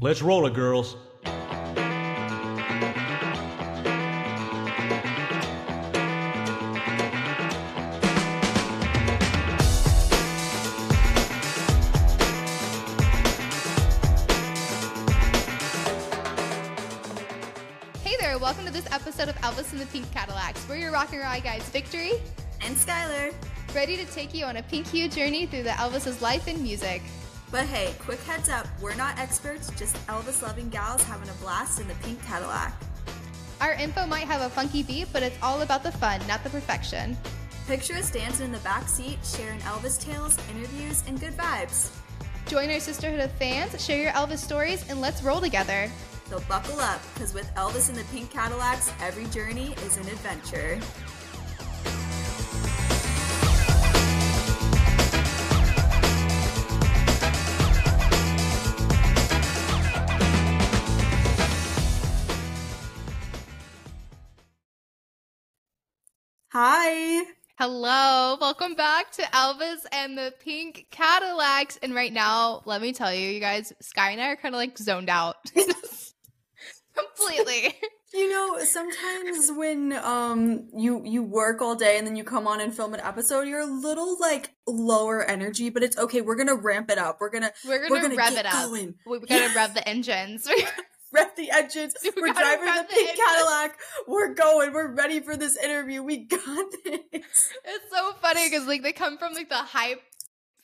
Let's roll it, girls. Hey there, welcome to this episode of Elvis and the Pink Cadillacs. We're your rock and roll guys, Victory, and Skylar. ready to take you on a pink hue journey through the Elvis's life and music. But hey, quick heads up, we're not experts, just Elvis loving gals having a blast in the pink Cadillac. Our info might have a funky beat, but it's all about the fun, not the perfection. Picture us dancing in the back seat, sharing Elvis tales, interviews, and good vibes. Join our sisterhood of fans, share your Elvis stories, and let's roll together. So buckle up, because with Elvis in the pink Cadillacs, every journey is an adventure. Hi. Hello, welcome back to Elvis and the Pink Cadillacs. And right now, let me tell you, you guys, Sky and I are kind of like zoned out completely. You know, sometimes when um you you work all day and then you come on and film an episode, you're a little like lower energy, but it's okay. We're gonna ramp it up. We're gonna We're gonna, We're gonna rev get it up. going. We gotta rev the engines. rev the engines. We We're driving the pink. Cadillac. We're going. We're ready for this interview. We got this. It's so funny because like they come from like the hype,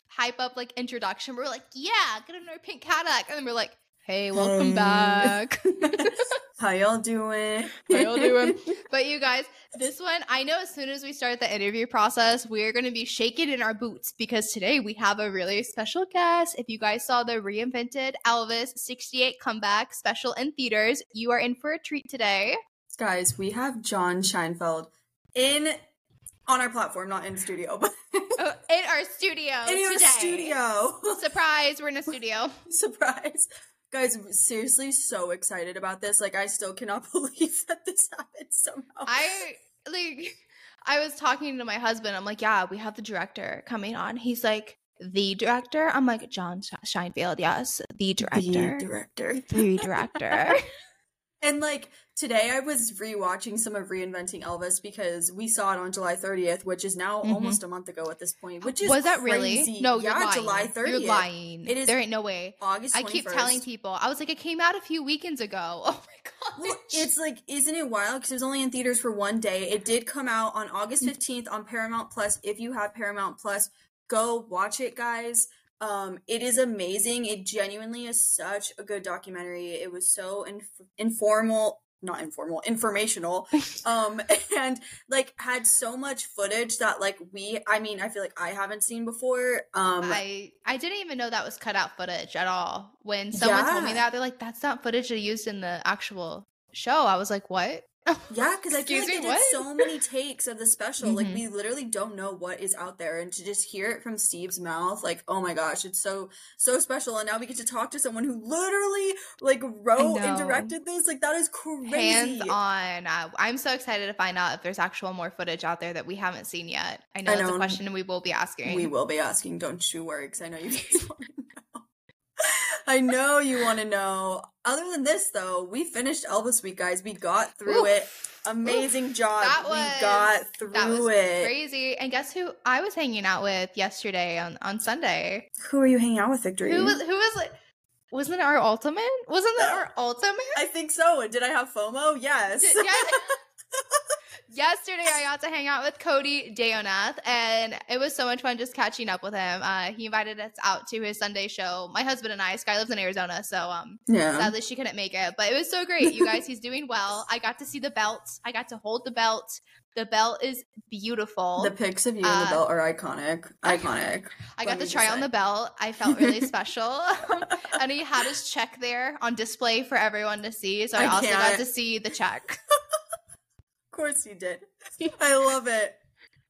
hype up like introduction. We're like, yeah, get in our pink Cadillac, and then we're like, hey, welcome Hey. back. How y'all doing? How y'all doing? but you guys, this one, I know as soon as we start the interview process, we're going to be shaking in our boots because today we have a really special guest. If you guys saw the reinvented Elvis 68 comeback special in theaters, you are in for a treat today. Guys, we have John Scheinfeld in on our platform, not in studio, but Oh, in our studio in our studio. Surprise, we're in a studio. surprise. Guys, seriously so excited about this. Like I still cannot believe that this happened somehow. I like I was talking to my husband. I'm like, "Yeah, we have the director coming on." He's like, "The director?" I'm like, "John Sh- Scheinfeld, yes, the director." The director. The director. And like today I was rewatching some of Reinventing Elvis because we saw it on July 30th, which is now Mhm. almost a month ago at this point. Which is Was that crazy. really? No, yeah, you're. July 30th. You're lying. It is there ain't no way. August 21st. I keep telling people. I was like, it came out a few weekends ago. Oh my god. Well, it's like, isn't it wild? Because it was only in theaters for one day. It did come out on Mm. August 15th on Paramount Plus. If you have Paramount Plus, go watch it, guys. Um, it is amazing. It genuinely is such a good documentary. It was so inf- informal, not informal, informational. um, and like had so much footage that like we, I mean, I feel like I haven't seen before. Um, I I didn't even know that was cut out footage at all. When someone told me that, they're like, "That's not footage they used in the actual show." I was like, "What?" Yeah, because I feel like they me, did what? so many takes of the special. Like Mhm. we literally don't know what is out there, and to just hear it from Steve's mouth, like oh my gosh, it's so so special. And now we get to talk to someone who literally like wrote and directed this. Like that is crazy. hands on. Uh, I'm so excited to find out if there's actual more footage out there that we haven't seen yet. I know I that's a know. question we will be asking. We will be asking. Don't you worry, because I know you guys want know. I know you want to know. Other than this, though, we finished Elvis week, guys. We got through Oof. it. Amazing job. That we was- got through That was it. crazy. And guess who I was hanging out with yesterday on, on Sunday? Who are you hanging out with, Victory? Who was who was wasn't it our ultimate? Wasn't that our ultimate? I think so. And did I have FOMO? Yes. Did- yeah. Yesterday, I got to hang out with Cody Dayonath, and it was so much fun just catching up with him. Uh, he invited us out to his Sunday show. My husband and I, Sky lives in Arizona, so um, yeah. sadly she couldn't make it, but it was so great. You guys, he's doing well. I got to see the belt. I got to hold the belt. The belt is beautiful. The pics of you Uh, the belt are iconic. Iconic. I got to try on the belt. I felt really special. and he had his check there on display for everyone to see. So I, I also got can't. to see the check. Of course you did. I love it.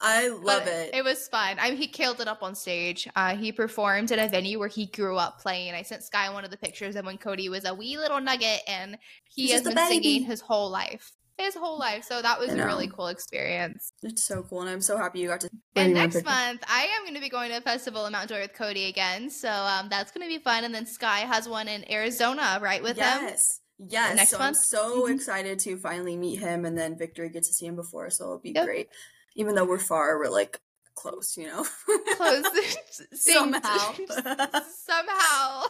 I love But it. It was fun. I mean, he killed it up on stage. Uh, he performed at a venue where he grew up playing. I sent Sky one of the pictures of when Cody was a wee little nugget, and he He's has been singing his whole life. his whole life. So that was a really cool experience. It's so cool, and I'm so happy you got to. And next month, I am going to be going to a festival in Mount Joy with Cody again. So um, that's going to be fun. And then Sky has one in Arizona, right, with them? yes. Yes, next so month? I'm so Mhm. excited to finally meet him, and then Victory gets to see him before, so it'll be Yep. great. Even though we're far, we're like close, you know. Close. Somehow. Somehow.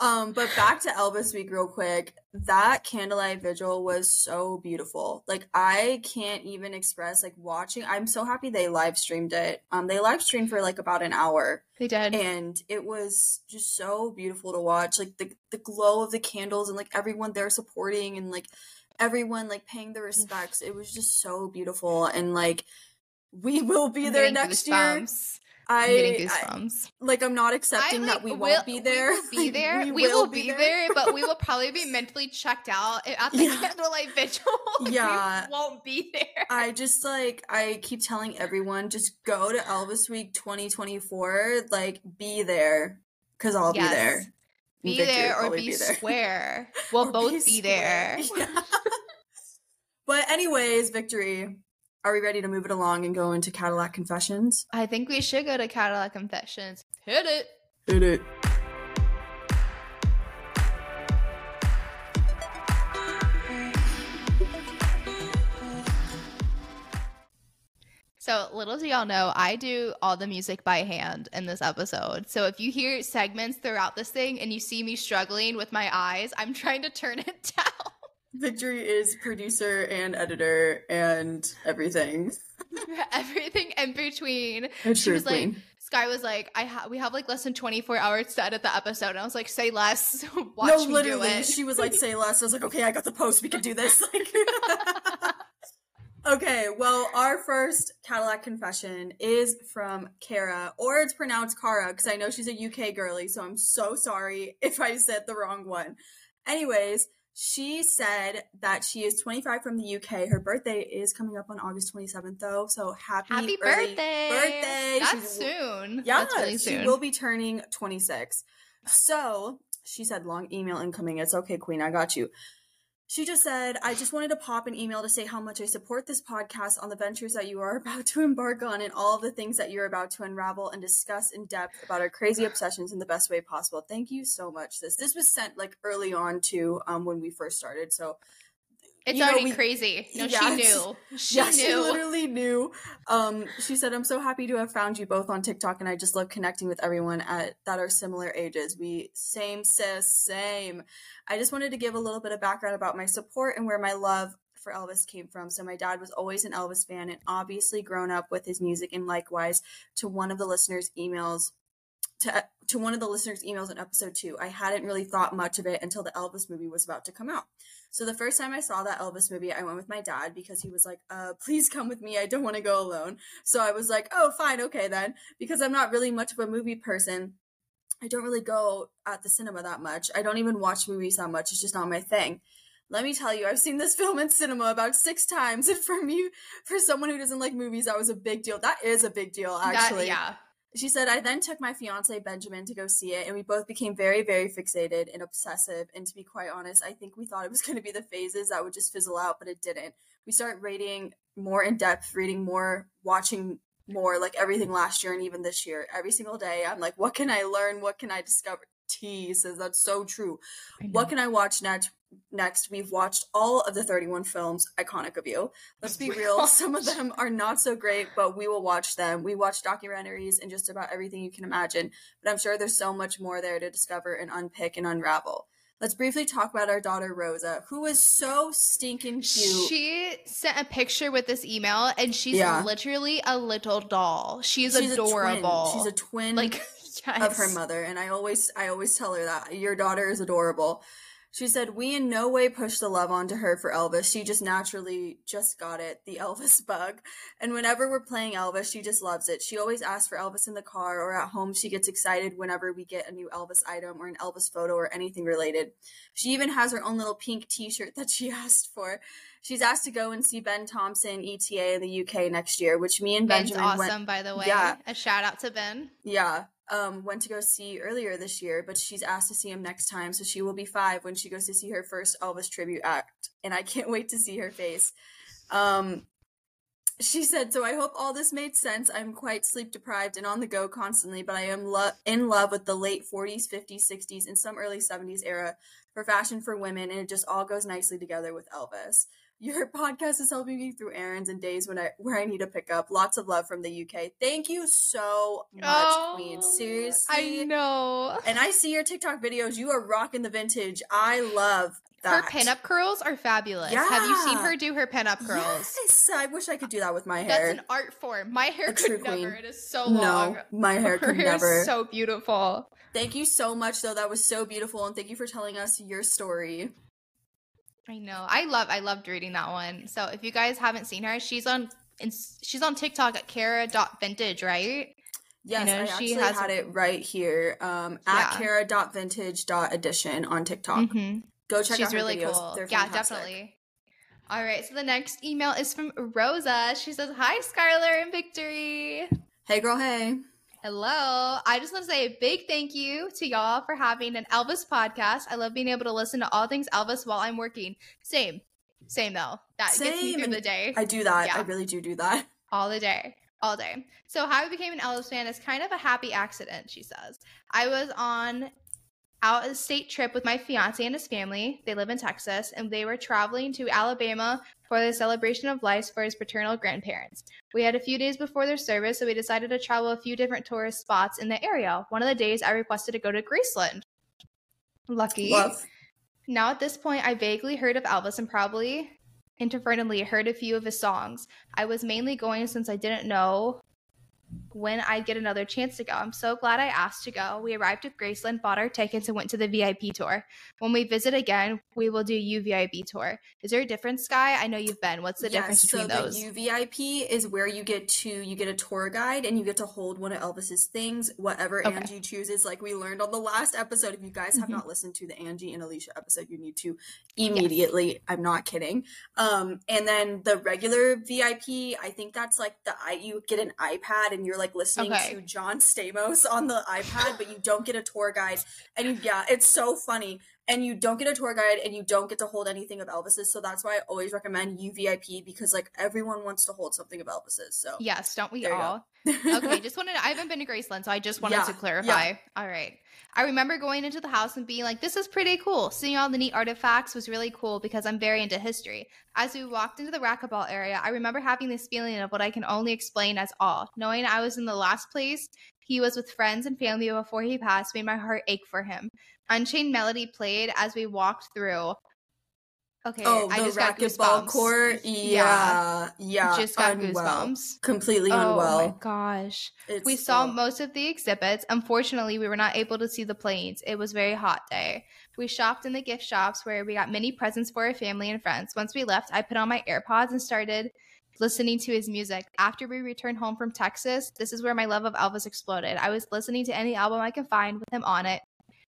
Um, but back to Elvis Week real quick. That candlelight vigil was so beautiful. Like I can't even express like watching. I'm so happy they live streamed it. Um, they live streamed for like about an hour, They did. and it was just so beautiful to watch. Like the the glow of the candles and like everyone there supporting and like everyone like paying their respects. It was just so beautiful, and like we will be there getting next year. I, I'm getting I goosebumps. like. I'm not accepting I, that we will- won't be there. We will be Like, there. We, will, be there. but we will probably be mentally checked out at the Yeah. candlelight vigil. We Yeah. won't be there. I just like I keep telling everyone just go to Elvis Week 2024, like be there cuz I'll Yes. be there. Be Victory will there or probably be, there. square. We'll Or both be, there. Yeah. but anyways, Victory, are we ready to move it along and go into Cadillac Confessions? I think we should go to Cadillac Confessions. Hit it. Hit it. So, little do y'all know, I do all the music by hand in this episode. So, if you hear segments throughout this thing and you see me struggling with my eyes, I'm trying to turn it down. Victory is producer and editor and everything. Everything in between. She was True like, Sky was like, "I ha- we have like less than 24 hours to edit the episode," and I was like, "Say less, watch no, me do literally, it." she was like, "Say less." I was like, "Okay, I got the post. We can do this." Like, okay. Well, our first Cadillac confession is from Kara, or it's pronounced Kara, because I know she's a UK girly. So I'm so sorry if I said the wrong one. Anyways, she said that she is 25 from the UK. Her birthday is coming up on August 27th, though. So happy, Happy birthday! birthday! That's She's- soon. yeah, That's really she will be turning 26. So she said, long email incoming. It's okay, Queen. I got you. She just said, I just wanted to pop an email to say how much I support this podcast on the ventures that you are about to embark on and all the things that you're about to unravel and discuss in depth about our crazy obsessions in the best way possible. Thank you so much. This this was sent like early on to um when we first started. So It's you know, already we- crazy. No, Yeah, she knew. She yeah, she knew. literally knew. Um, she said, "I'm so happy to have found you both on TikTok, and I just love connecting with everyone at that are similar ages. We same sis, same. I just wanted to give a little bit of background about my support and where my love for Elvis came from. So my dad was always an Elvis fan, and obviously grown up with his music. And likewise, to one of the listeners' emails." To, to one of the listeners' emails in episode two, I hadn't really thought much of it until the Elvis movie was about to come out. So the first time I saw that Elvis movie, I went with my dad because he was like, uh, please come with me. I don't want to go alone. So I was like, oh, fine, okay then. Because I'm not really much of a movie person. I don't really go at the cinema that much. I don't even watch movies that much. It's just not my thing. Let me tell you, I've seen this film in cinema about six times. And for me, for someone who doesn't like movies, that was a big deal. That is a big deal, That- actually. yeah. She said, I then took my fiance Benjamin to go see it, and we both became very, very fixated and obsessive. And to be quite honest, I think we thought it was going to be the phases that would just fizzle out, but it didn't. We started reading more in depth, reading more, watching more, like everything last year and even this year. Every single day, I'm like, what can I learn? What can I discover? T says that's so true. What can I watch next? Next, we've watched all of the 31 films, iconic of you. Let's be real, some of them are not so great, but we will watch them. We watch documentaries and just about everything you can imagine, but I'm sure there's so much more there to discover and unpick and unravel. Let's briefly talk about our daughter Rosa, who is so stinking cute. She sent a picture with this email, and she's Yeah. literally a little doll. She's, She's adorable. A. She's a twin like yes. of her mother and i always i always tell her that your daughter is adorable she said we in no way pushed the love onto her for elvis she just naturally just got it the elvis bug and whenever we're playing elvis she just loves it she always asks for elvis in the car or at home she gets excited whenever we get a new elvis item or an elvis photo or anything related she even has her own little pink t-shirt that she asked for she's asked to go and see ben thompson eta in the uk next year which me and Ben's benjamin awesome, went by the way. Yeah. A shout out to Ben. yeah. Um, went to go see earlier this year, but she's asked to see him next time. So she will be five when she goes to see her first Elvis tribute act. And I can't wait to see her face. Um, she said, So I hope all this made sense. I'm quite sleep deprived and on the go constantly, but I am lo- in love with the late 40s, 50s, 60s, and some early 70s era for fashion for women. And it just all goes nicely together with Elvis. Your podcast is helping me through errands and days when I where I need to pick up. Lots of love from the UK. Thank you so much, Oh, Queen. Seriously. I know. And I see your TikTok videos. You are rocking the vintage. I love that. Her pinup curls are fabulous. Yeah. Have you seen her do her pinup curls? Yes, I wish I could do that with my hair. That's an art form. My hair A could never. queen. It is so long. no, my hair Her could hair never. is so beautiful. thank you so much, though. That was so beautiful, and thank you for telling us your story. I know. I love. I loved reading that one. So if you guys haven't seen her, she's on. She's on TikTok at Kara.vintage, right? Yes, I, she actually has had it right here um, at Yeah. kara.vintage.edition on TikTok. Mhm. Go check She's out her really videos. cool. They're Yeah, fantastic. definitely. All right. So the next email is from Rosa. She says, "Hi, Skylar and Victory." Hey, girl, hey. Hello. I just want to say a big thank you to y'all for having an Elvis podcast. I love being able to listen to all things Elvis while I'm working. Same. Same though. That gets me Same, through the day. I do that. Yeah. I really do do that. all the day. All day. So how I became an Elvis fan is kind of a happy accident, she says. I was on out of state trip with my fiance and his family. They live in Texas, and they were traveling to Alabama for the celebration of life for his paternal grandparents. We had a few days before their service, so we decided to travel a few different tourist spots in the area. One of the days I requested to go to Graceland. Lucky. Love. Now, at this point, I vaguely heard of Elvis and probably inadvertently heard a few of his songs. I was mainly going since I didn't know when I'd get another chance to go. I'm so glad I asked to go. We arrived at Graceland, bought our tickets, and went to the VIP tour. When we visit again, we will do UVIP tour. Is there a difference, Sky? I know you've been. What's the difference between so those? the UVIP is where you get to you get a tour guide and you get to hold one of Elvis's things, whatever Okay. Angie chooses. Like we learned on the last episode. If you guys have Mhm. not listened to the Angie and Alicia episode, you need to immediately. I'm not kidding. Um, and then the regular VIP, I think that's like the i you get an iPad and you're like listening Okay. to John Stamos on the iPad, but you don't get a tour guide. And you, yeah, it's so funny and you don't get a tour guide and you don't get to hold anything of Elvis's. So that's why I always recommend UVIP because like everyone wants to hold something of Elvis's. So yes, don't we There you go. all? okay, just wanted to, I haven't been to Graceland, so I just wanted Yeah, to yeah. clarify. All right. I remember going into the house and being like, this is pretty cool. Seeing all the neat artifacts was really cool because I'm very into history. As we walked into the racquetball area, I remember having this feeling of what I can only explain as awe. Knowing I was in the last place he was with friends and family before he passed made my heart ache for him. Unchained Melody played as we walked through. Okay, oh, I just got goosebumps. court. Yeah, yeah, just got unwell. goosebumps. Completely unwell. Oh my gosh. It's, We saw most of the exhibits. Unfortunately, we were not able to see the planes. It was a very hot day. We shopped in the gift shops where we got many presents for our family and friends. Once we left, I put on my AirPods and started listening to his music. After we returned home from Texas, this is where my love of Elvis exploded. I was listening to any album I could find with him on it.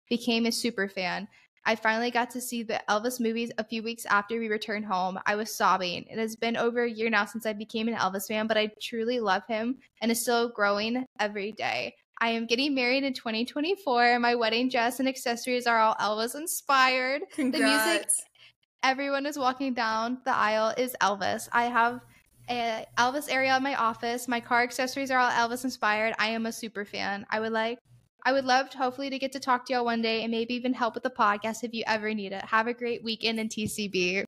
Became a super fan. I finally got to see the Elvis movies a few weeks after we returned home. I was sobbing. It has been over a year now since I became an Elvis fan, but I truly love him and is still growing every day. I am getting married in 2024. My wedding dress and accessories are all Elvis inspired. Congrats. The music everyone is walking down the aisle is Elvis. I have a Elvis area in my office. My car accessories are all Elvis inspired. I am a super fan. I would like I would love to hopefully to get to talk to y'all one day and maybe even help with the podcast if you ever need it. Have a great weekend in TCB.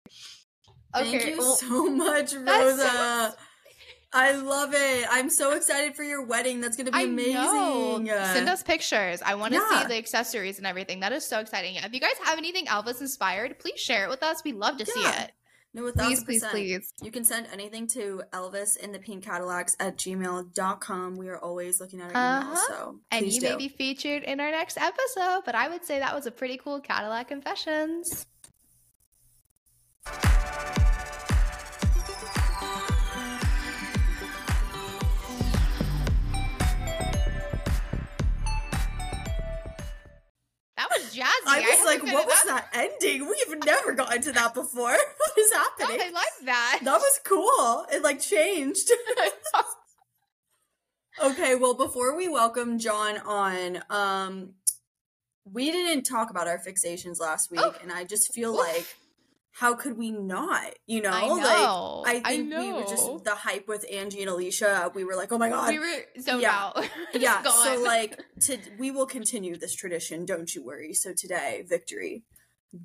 Thank you well, so much, Rosa. so- I love it. I'm so excited for your wedding. That's gonna be I know. amazing. Send us pictures. I want to Yeah. see the accessories and everything. That is so exciting. Yeah. If you guys have anything Elvis inspired, please share it with us. We love to see it. No, a Please, thousand please, percent. please. You can send anything to Elvis in the Pink Cadillacs at gmail.com. We are always looking at our emails. Uh-huh. So And you do. may be featured in our next episode, but I would say that was a pretty cool Cadillac Confessions. That was jazzy. I was haven't like, what was that ending? We've never gotten to that before. What is Oh, happening? I like that. That was cool. It like changed. okay, well, before we welcome John on, um, we didn't talk about our fixations last week, Oh. and I just feel Oof. like how could we not? You know, I know. like I I think we were just the hype with Angie and Alicia. We were like, oh my god, we were so Yeah. yeah. So like, to we will continue this tradition. Don't you worry. So today, victory.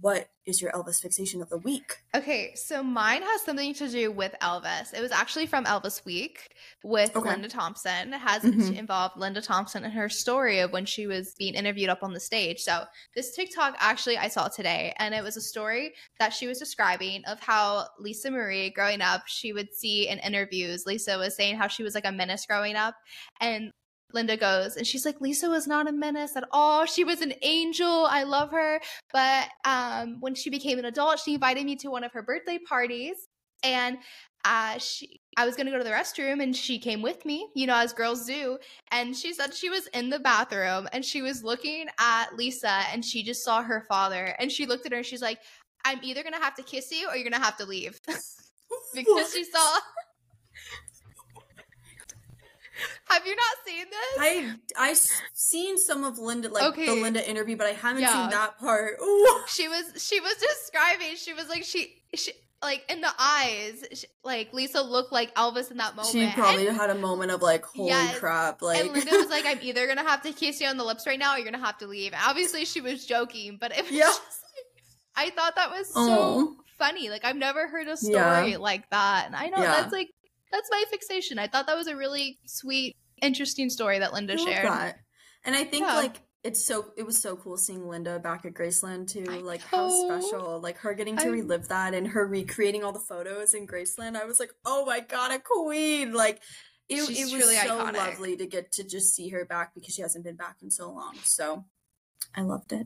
What is your Elvis fixation of the week? Okay, so mine has something to do with Elvis. It was actually from Elvis Week with Okay. Linda Thompson. It has Mhm. involved Linda Thompson and her story of when she was being interviewed up on the stage. So this TikTok actually I saw today, and it was a story that she was describing of how Lisa Marie growing up, she would see in interviews, Lisa was saying how she was like a menace growing up, and Linda goes and she's like, Lisa was not a menace at all. She was an angel. I love her. But um, when she became an adult, she invited me to one of her birthday parties, and uh, she, I was gonna go to the restroom, and she came with me, you know, as girls do. And she said she was in the bathroom, and she was looking at Lisa, and she just saw her father, and she looked at her, and she's like, "I'm either gonna have to kiss you, or you're gonna have to leave," because she saw. Have you not seen this? I I seen some of Linda like the Linda interview, but I haven't Yeah. seen that part. Ooh. she was she was describing she was like she, she like in the eyes she, like lisa looked like elvis in that moment She probably and, had a moment of like, holy Yes. crap! Like, and linda was like i'm either gonna have to kiss you on the lips right now or you're gonna have to leave obviously she was joking but it was Yeah. just like, i thought that was so oh, funny like i've never heard a story Yeah. like that and i know Yeah. that's like that's my fixation i thought that was a really sweet interesting story that linda shared that. And I think Yeah. like it's so it was so cool seeing Linda back at Graceland too. I like how special, like her getting to I- relive that and her recreating all the photos in Graceland. I was like, oh my god, a queen! Like. It, She's it was so iconic. lovely to get to just see her back because she hasn't been back in so long. So I loved it.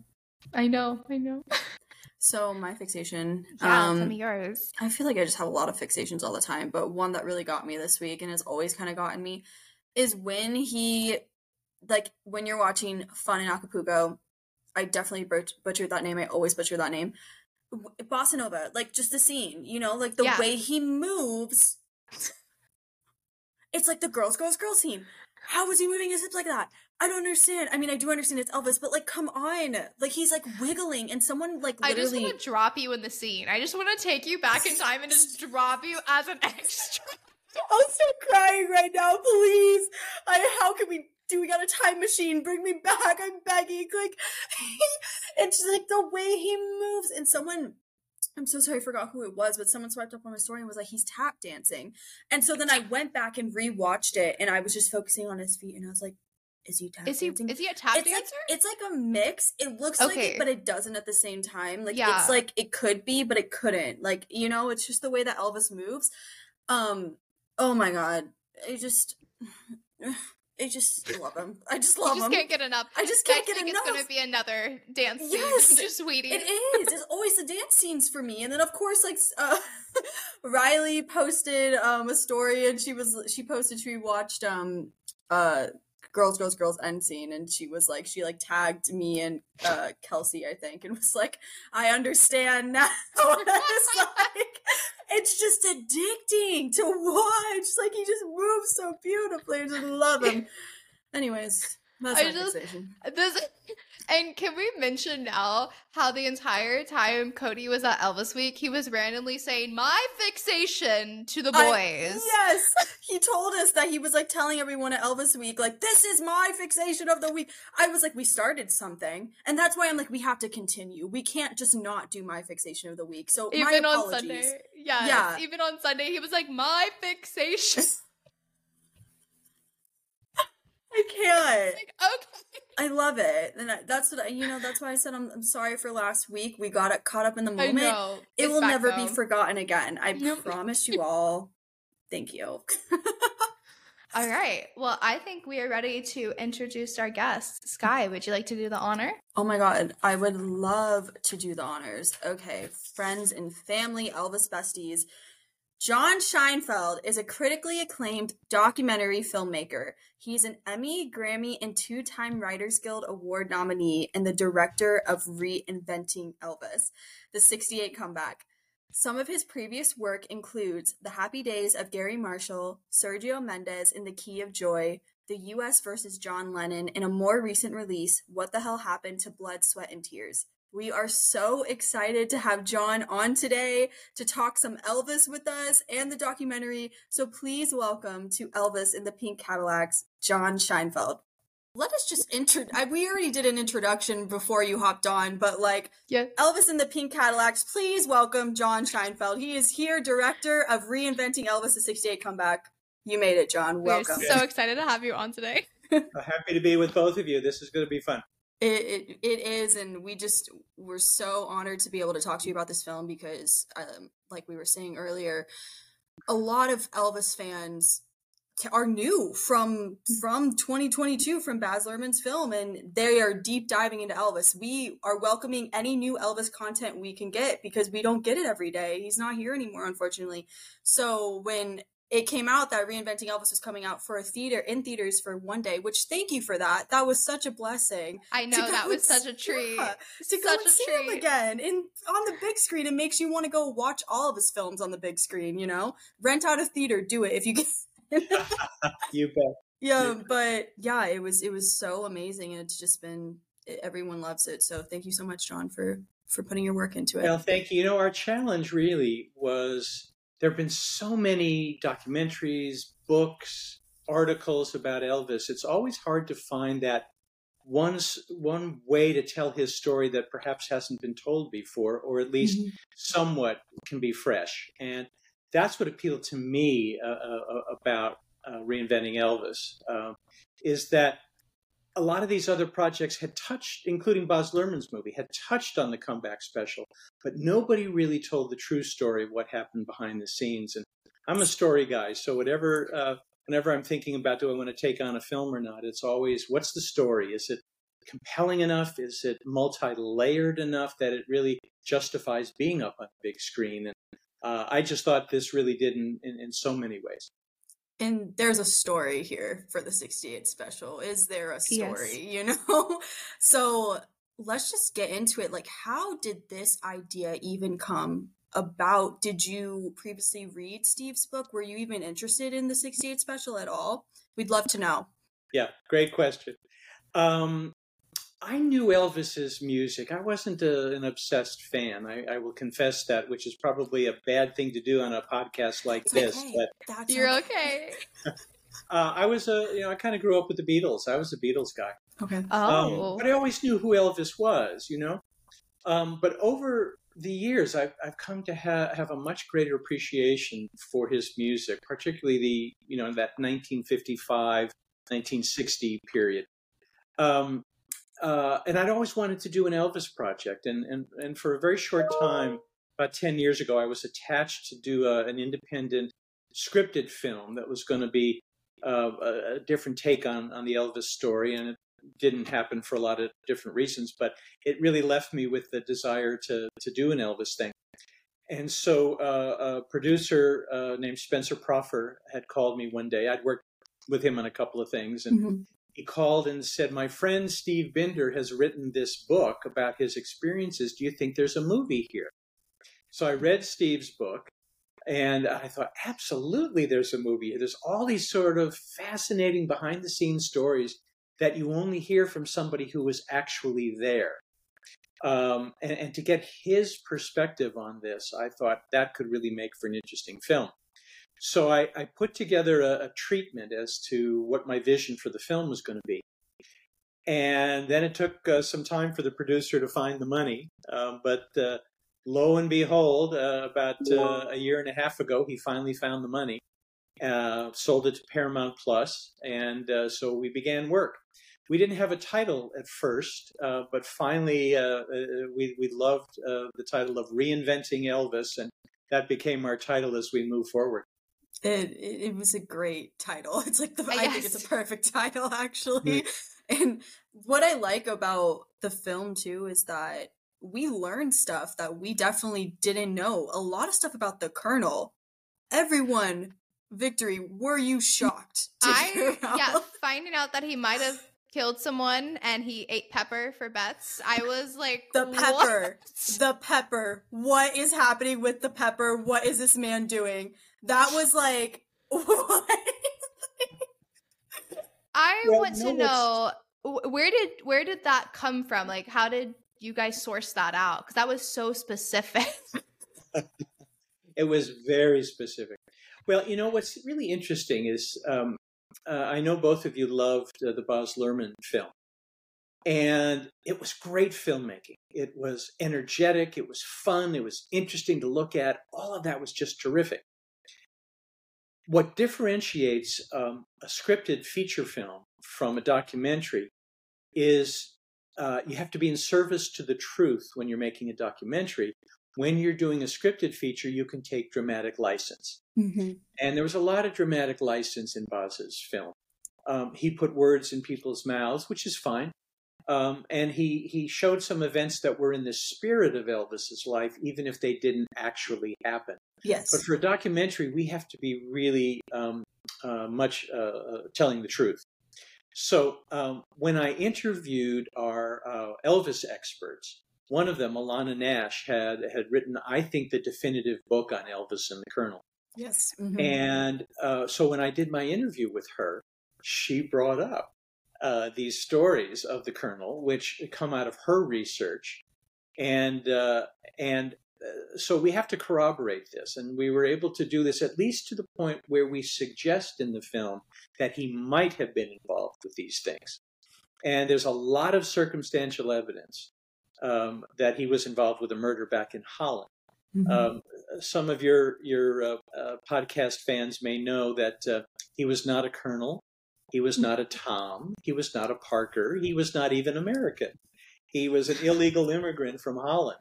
i know i know So my fixation, yeah um, yours I feel like I just have a lot of fixations all the time, but one that really got me this week and has always kind of gotten me is when he, like, when you're watching Fun in Acapulco. I definitely butch- butchered that name. I always butcher that name. Bossa Nova, like just the scene, you know, like the Yeah. way he moves. It's like the girls, girls, girls scene. How was he moving his hips like that? I don't understand. I mean, I do understand it's Elvis, but like, come on, like he's like wiggling, and someone like I just want to drop you in the scene. I just want to take you back in time and just drop you as an extra. I'm still crying right now. Please, I. How can we do? We got a time machine. Bring me back. I'm begging. Like, and it's like the way he moves. And someone, I'm so sorry, I forgot who it was, but someone swiped up on my story and was like, he's tap dancing. And so then I went back and rewatched it, and I was just focusing on his feet, and I was like, is he tap Is he dancing? is he a tap it's like dancer? it's like a mix. It looks like Okay. it, but it doesn't at the same time. Like Yeah. it's like it could be, but it couldn't. Like you know, it's just the way that Elvis moves. Um. Oh my god! I just, I just love him. I just you love just him. can't get enough. I just can't get think enough. it's gonna be another dance scene. Yes, just waiting. It is. It's always the dance scenes for me. And then of course, like uh, Riley posted um a story, and she was she posted she watched um uh girls girls girls end scene, and she was like she like tagged me and uh Kelsey I think, and was like I understand now. it's like it's just addicting to watch. Like he just moves so beautifully. I just love him. Anyways, that's I my just-. This and can we mention now how the entire time Cody was at Elvis Week, he was randomly saying my fixation to the boys. I- yes, he told us that he was like telling everyone at Elvis Week, like, this is my fixation of the week. I was like, we started something. And that's why I'm like, we have to continue. We can't just not do my fixation of the week. So, my Even on. Sunday. Yes, Yeah. Even on Sunday, he was like, my fixation. I can't. like, okay. I love it. And I, that's what I, you know, that's why I said I'm, I'm sorry for last week. We got it caught up in the I moment. know. It It's will back, never be forgotten again. I Nope. promise you all. Thank you. All right. Well, I think we are ready to introduce our guest. Sky, would you like to do the honor? Oh my god, I would love to do the honors. Okay, friends and family, Elvis besties. John Scheinfeld is a critically acclaimed documentary filmmaker. He's an Emmy, Grammy, and two time Writers Guild Award nominee and the director of Reinventing Elvis, the 68 comeback. Some of his previous work includes The Happy Days of Garry Marshall, Sergio Mendes in The Key of Joy, The US versus John Lennon in a more recent release, What the Hell Happened to Blood, Sweat, and Tears. We are so excited to have John on today to talk some Elvis with us and the documentary. So please welcome to Elvis in the Pink Cadillacs, John Scheinfeld. Let us just intro. We already did an introduction before you hopped on, but like Yeah. Elvis in the Pink Cadillacs, please welcome John Scheinfeld. He is here, director of Reinventing Elvis, the 68 comeback. You made it, John. We're Welcome. so excited to have you on today. Uh, happy to be with both of you. This is going to be fun. It, it it is, and we just we're so honored to be able to talk to you about this film because, um, like we were saying earlier, a lot of Elvis fans are new from from 2022 from Baz Luhrmann's film, and they are deep diving into Elvis. We are welcoming any new Elvis content we can get because we don't get it every day. He's not here anymore, unfortunately. So when it came out that reinventing elvis was coming out for a theater in theaters for one day which thank you for that. That was such a blessing. I know go that and was such a treat. yeah, to go and a see him again in on the big screen it makes you want to go watch all of his films on the big screen you know? Rent out a theater do it if you can. You bet. yeah but yeah it was it was so amazing and it's just been everyone loves it so thank you so much john for for putting your work into it. Well, thank you. You know, our challenge really was there have been so many documentaries, books, articles about Elvis. It's always hard to find that one, one way to tell his story that perhaps hasn't been told before, or at least Mhm. somewhat can be fresh. And that's what appealed to me uh, uh, about uh, reinventing Elvis, um, is that a lot of these other projects had touched, including Baz Luhrmann's movie, had touched on the comeback special, but nobody really told the true story of what happened behind the scenes. And I'm a story guy, so whatever, uh, whenever I'm thinking about do I want to take on a film or not, it's always what's the story? Is it compelling enough? Is it multi-layered enough that it really justifies being up on the big screen? And uh, I just thought this really did in, in, in so many ways. And there's a story here for the 68 special. Is there a Yes. story you know? So let's just get into it. Like how did this idea even come about? Did you previously read steve's book? Were you even interested in the 68 special at all? We'd love to know. Yeah, great question. Um, I knew Elvis's music. I wasn't a, an obsessed fan. I, I will confess that, which is probably a bad thing to do on a podcast like It's this. okay. But That's You're okay. uh, I was a, you know, I kind of grew up with the Beatles. I was a Beatles guy. okay Um, Oh. but I always knew who Elvis was, you know. Um, but over the years, I've, I've come to ha- have a much greater appreciation for his music, particularly the, you know, that 1955, 1960 period. Um, uh, and I'd always wanted to do an Elvis project. And, and, and for a very short time, about 10 years ago, I was attached to do a, an independent scripted film that was going to be uh, a, a different take on, on the Elvis story. And it didn't happen for a lot of different reasons, but it really left me with the desire to, to do an Elvis thing. And so uh, a producer uh, named Spencer Proffer had called me one day. I'd worked with him on a couple of things, and Mhm. He called and said, My friend Steve Binder has written this book about his experiences. Do you think there's a movie here? So I read Steve's book and I thought, absolutely, there's a movie. There's all these sort of fascinating behind the scenes stories that you only hear from somebody who was actually there. Um, and, and to get his perspective on this, I thought that could really make for an interesting film. So I, I put together a, a treatment as to what my vision for the film was going to be. And then it took uh, some time for the producer to find the money. Um, but uh, lo and behold, uh, about uh, a year and a half ago, he finally found the money, uh, sold it to Paramount Plus, and uh, so we began work. We didn't have a title at first, but finally we, we loved the title of Reinventing Elvis, and that became our title as we move forward. It, it it was a great title. It's like the Uh, I think it's a perfect title actually. And what I like about the film too is that we learned stuff that we definitely didn't know. A lot of stuff about the Colonel. Everyone, Victory, were you shocked? I yeah, finding out that he might have killed someone and he ate pepper for bets. I was like, The "What?" pepper. The pepper. What is happening with the pepper? What is this man doing? That was like what? I well, want to know where did where did that come from? Like, how did you guys source that out? Because that was so specific. it was very specific. Well, you know what's really interesting is um, uh, I know both of you loved uh, the Baz Luhrmann film, and it was great filmmaking. It was energetic, it was fun, it was interesting to look at. All of that was just terrific. What differentiates um, a scripted feature film from a documentary is uh, you have to be in service to the truth when you're making a documentary. When you're doing a scripted feature, you can take dramatic license. Mm-hmm. And there was a lot of dramatic license in Baz's film. Um, he put words in people's mouths, which is fine. Um, and he he showed some events that were in the spirit of Elvis's life, even if they didn't actually happen. Yes. But for a documentary, we have to be really um, uh, much uh, uh, telling the truth. So um, when I interviewed our uh, Elvis experts, one of them, Alanna Nash, had had written, I think, the definitive book on Elvis and the Colonel. Yes. Mm-hmm. And uh, so when I did my interview with her, she brought up uh, these stories of the colonel, which come out of her research, and uh, and so we have to corroborate this, and we were able to do this at least to the point where we suggest in the film that he might have been involved with these things, and there's a lot of circumstantial evidence um, that he was involved with a murder back in Holland. Mm-hmm. Um, some of your your uh, uh, podcast fans may know that uh, he was not a colonel. He was not a Tom. He was not a Parker. He was not even American. He was an illegal immigrant from Holland.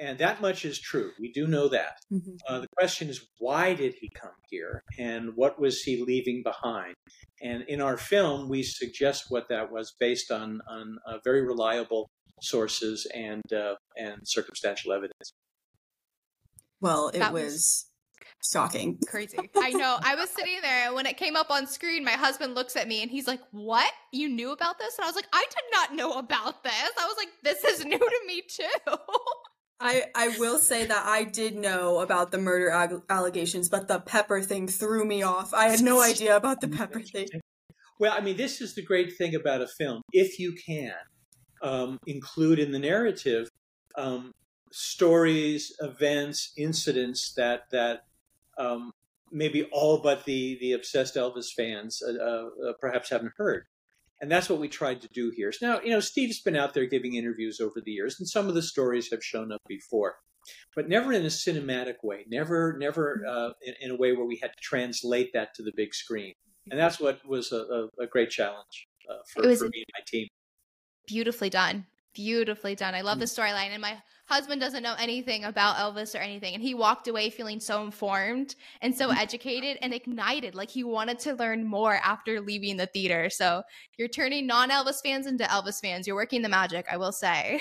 And that much is true. We do know that. Mm-hmm. Uh, the question is, why did he come here? And what was he leaving behind? And in our film, we suggest what that was based on, on uh, very reliable sources and, uh, and circumstantial evidence. Well, it was, was Shocking. Crazy. I know. I was sitting there and when it came up on screen, my husband looks at me and he's like, What? You knew about this? And I was like, I did not know about this. I was like, This is new to me too. I, I will say that I did know about the murder ag- allegations, but the pepper thing threw me off. I had no idea about the pepper thing. Well, I mean, this is the great thing about a film. If you can um, include in the narrative um, stories, events, incidents that that um, maybe all but the the obsessed Elvis fans uh, uh, perhaps haven't heard. And that's what we tried to do here. So now, you know, Steve's been out there giving interviews over the years, and some of the stories have shown up before, but never in a cinematic way, never, never uh, in, in, a way where we had to translate that to the big screen. And that's what was a, a, a great challenge uh, for, for me and my team. Beautifully done. Beautifully done. I love the mm. storyline. And my husband doesn't know anything about Elvis or anything. And he walked away feeling so informed and so mm. educated and ignited. Like he wanted to learn more after leaving the theater. So you're turning non Elvis fans into Elvis fans. You're working the magic, I will say.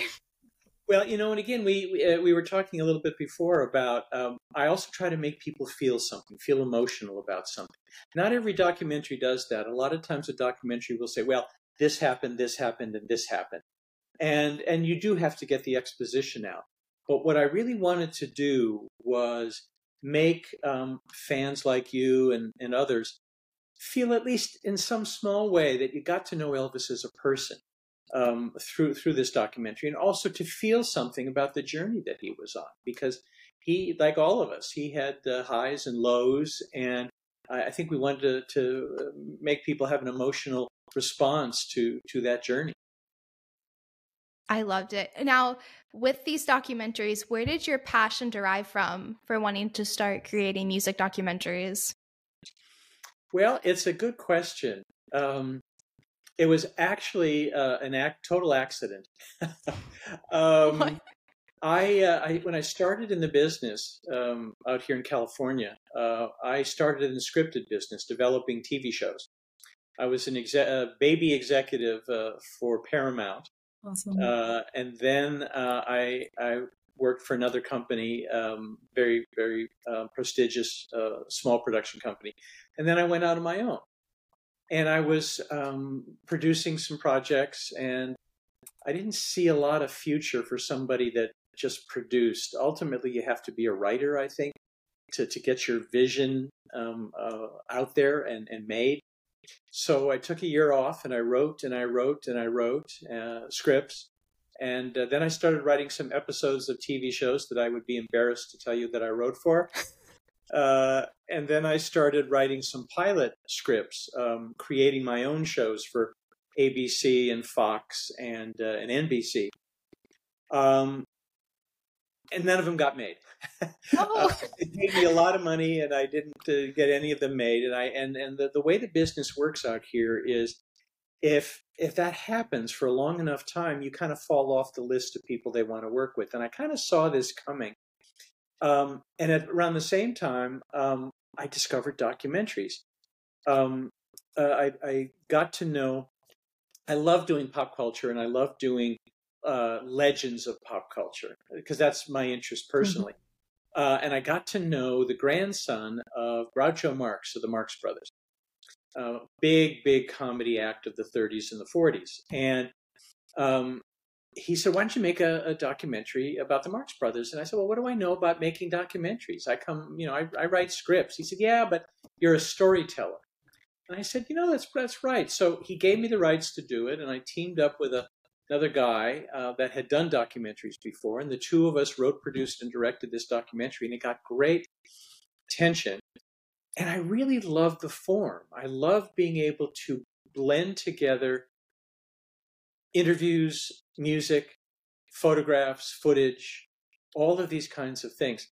Well, you know, and again, we we, uh, we were talking a little bit before about. Um, I also try to make people feel something, feel emotional about something. Not every documentary does that. A lot of times, a documentary will say, "Well, this happened, this happened, and this happened," and and you do have to get the exposition out. But what I really wanted to do was make um, fans like you and, and others feel at least in some small way that you got to know Elvis as a person um, through through this documentary, and also to feel something about the journey that he was on, because he, like all of us, he had the highs and lows, and I, think we wanted to, to make people have an emotional response to to that journey. I loved it. Now, with these documentaries, where did your passion derive from for wanting to start creating music documentaries? Well, it's a good question. Um, it was actually uh, an act, total accident. um, I, uh, I, when I started in the business um, out here in California, uh, I started in the scripted business, developing TV shows. I was an exe- a baby executive uh, for Paramount, Awesome. Uh, and then uh, I I worked for another company, um, very very uh, prestigious uh, small production company, and then I went out on my own, and I was um, producing some projects, and I didn't see a lot of future for somebody that just produced. Ultimately, you have to be a writer, I think, to to get your vision um, uh, out there and and made. So I took a year off and I wrote and I wrote and I wrote uh, scripts. And uh, then I started writing some episodes of TV shows that I would be embarrassed to tell you that I wrote for. Uh, and then I started writing some pilot scripts, um, creating my own shows for ABC and Fox and uh, and NBC. Um, and none of them got made. Oh. uh, it gave me a lot of money, and I didn't uh, get any of them made. And I and and the, the way the business works out here is, if if that happens for a long enough time, you kind of fall off the list of people they want to work with. And I kind of saw this coming. Um, and at around the same time, um, I discovered documentaries. Um, uh, I, I got to know. I love doing pop culture, and I love doing uh, legends of pop culture because that's my interest personally. Mm-hmm. Uh, and I got to know the grandson of Groucho Marx of the Marx Brothers, uh, big, big comedy act of the 30s and the 40s. And um, he said, "Why don't you make a, a, documentary about the Marx Brothers?" And I said, "Well, what do I know about making documentaries? I come, you know, I, I write scripts." He said, "Yeah, but you're a storyteller." And I said, "You know, that's that's right." So he gave me the rights to do it, and I teamed up with a another guy uh, that had done documentaries before, and the two of us wrote, produced, and directed this documentary, and it got great attention. And I really love the form. I love being able to blend together interviews, music, photographs, footage, all of these kinds of things.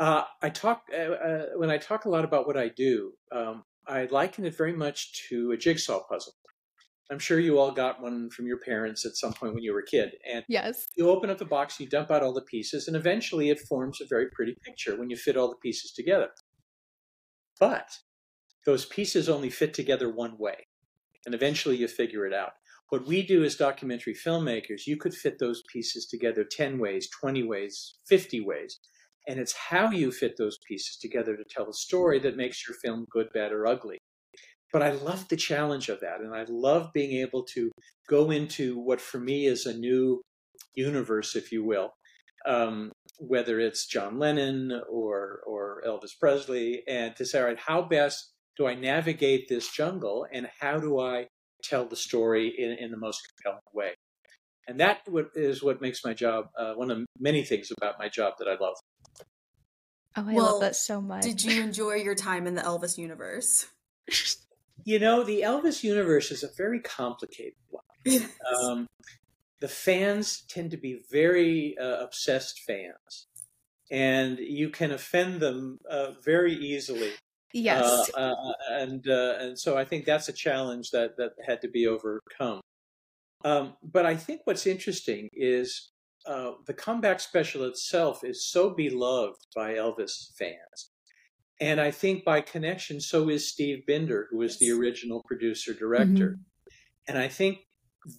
Uh, I talk uh, uh, when I talk a lot about what I do. Um, I liken it very much to a jigsaw puzzle. I'm sure you all got one from your parents at some point when you were a kid. And yes, you open up the box, you dump out all the pieces, and eventually it forms a very pretty picture when you fit all the pieces together. But those pieces only fit together one way, and eventually you figure it out. What we do as documentary filmmakers, you could fit those pieces together 10 ways, 20 ways, 50 ways. And it's how you fit those pieces together to tell a story that makes your film good, bad, or ugly. But I love the challenge of that. And I love being able to go into what for me is a new universe, if you will, um, whether it's John Lennon or, or Elvis Presley, and to say, all right, how best do I navigate this jungle and how do I tell the story in, in the most compelling way? And that is what makes my job uh, one of many things about my job that I love. Oh, I well, love that so much. Did you enjoy your time in the Elvis universe? You know, the Elvis universe is a very complicated one. Um, the fans tend to be very uh, obsessed fans, and you can offend them uh, very easily. Yes, uh, uh and uh, and so I think that's a challenge that that had to be overcome. Um, but I think what's interesting is uh, the comeback special itself is so beloved by Elvis fans and I think by connection, so is Steve Binder, who is the original producer director. Mm-hmm. And I think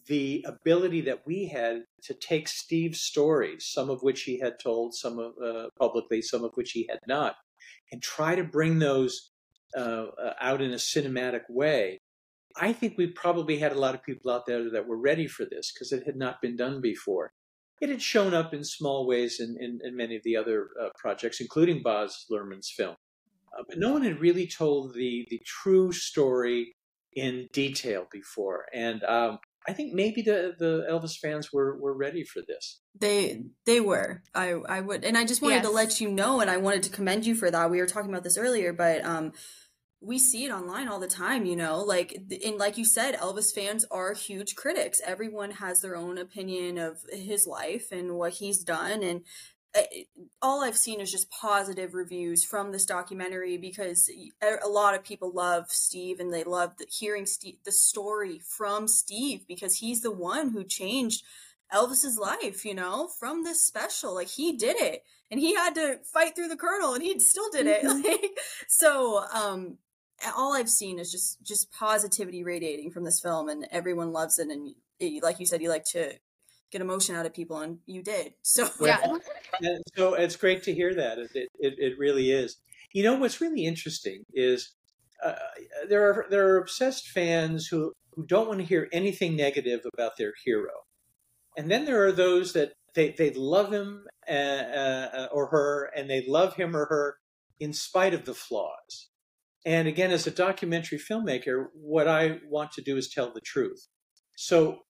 the ability that we had to take Steve's stories, some of which he had told, some of uh, publicly, some of which he had not, and try to bring those uh, uh, out in a cinematic way. I think we probably had a lot of people out there that were ready for this because it had not been done before. It had shown up in small ways in, in, in many of the other uh, projects, including Baz Luhrmann's film. Uh, but no one had really told the the true story in detail before, and um, I think maybe the the Elvis fans were were ready for this. They they were. I I would, and I just wanted yes. to let you know, and I wanted to commend you for that. We were talking about this earlier, but um, we see it online all the time. You know, like and like you said, Elvis fans are huge critics. Everyone has their own opinion of his life and what he's done, and all I've seen is just positive reviews from this documentary because a lot of people love Steve and they love hearing Steve, the story from Steve because he's the one who changed Elvis's life, you know, from this special. Like he did it and he had to fight through the colonel and he still did it. Mm-hmm. Like, so, um, all I've seen is just just positivity radiating from this film and everyone loves it and like you said you like to get emotion out of people, and you did. So yeah, so it's great to hear that. It, it, it really is. You know what's really interesting is uh, there are there are obsessed fans who who don't want to hear anything negative about their hero, and then there are those that they they love him uh, uh, or her, and they love him or her in spite of the flaws. And again, as a documentary filmmaker, what I want to do is tell the truth. So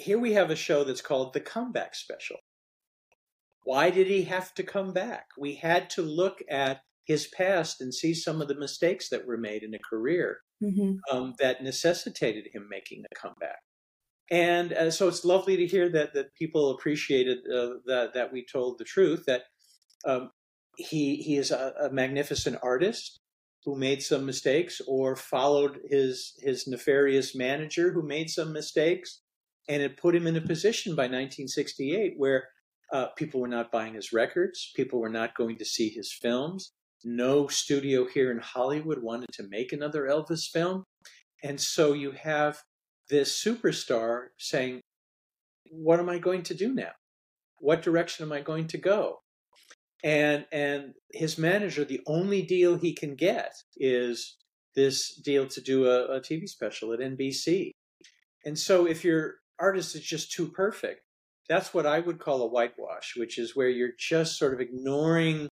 here we have a show that's called The Comeback Special. Why did he have to come back? We had to look at his past and see some of the mistakes that were made in a career mm-hmm. um, that necessitated him making a comeback. And uh, so it's lovely to hear that that people appreciated uh, that that we told the truth. That um, he he is a, a, magnificent artist who made some mistakes, or followed his his nefarious manager who made some mistakes, and it put him in a position by 1968 where uh, people were not buying his records, people were not going to see his films. No studio here in Hollywood wanted to make another Elvis film, and so you have this superstar saying, What am I going to do now? What direction am I going to go? And and his manager, the only deal he can get is this deal to do a, a TV special at NBC. And so if your artist is just too perfect, that's what I would call a whitewash, which is where you're just sort of ignoring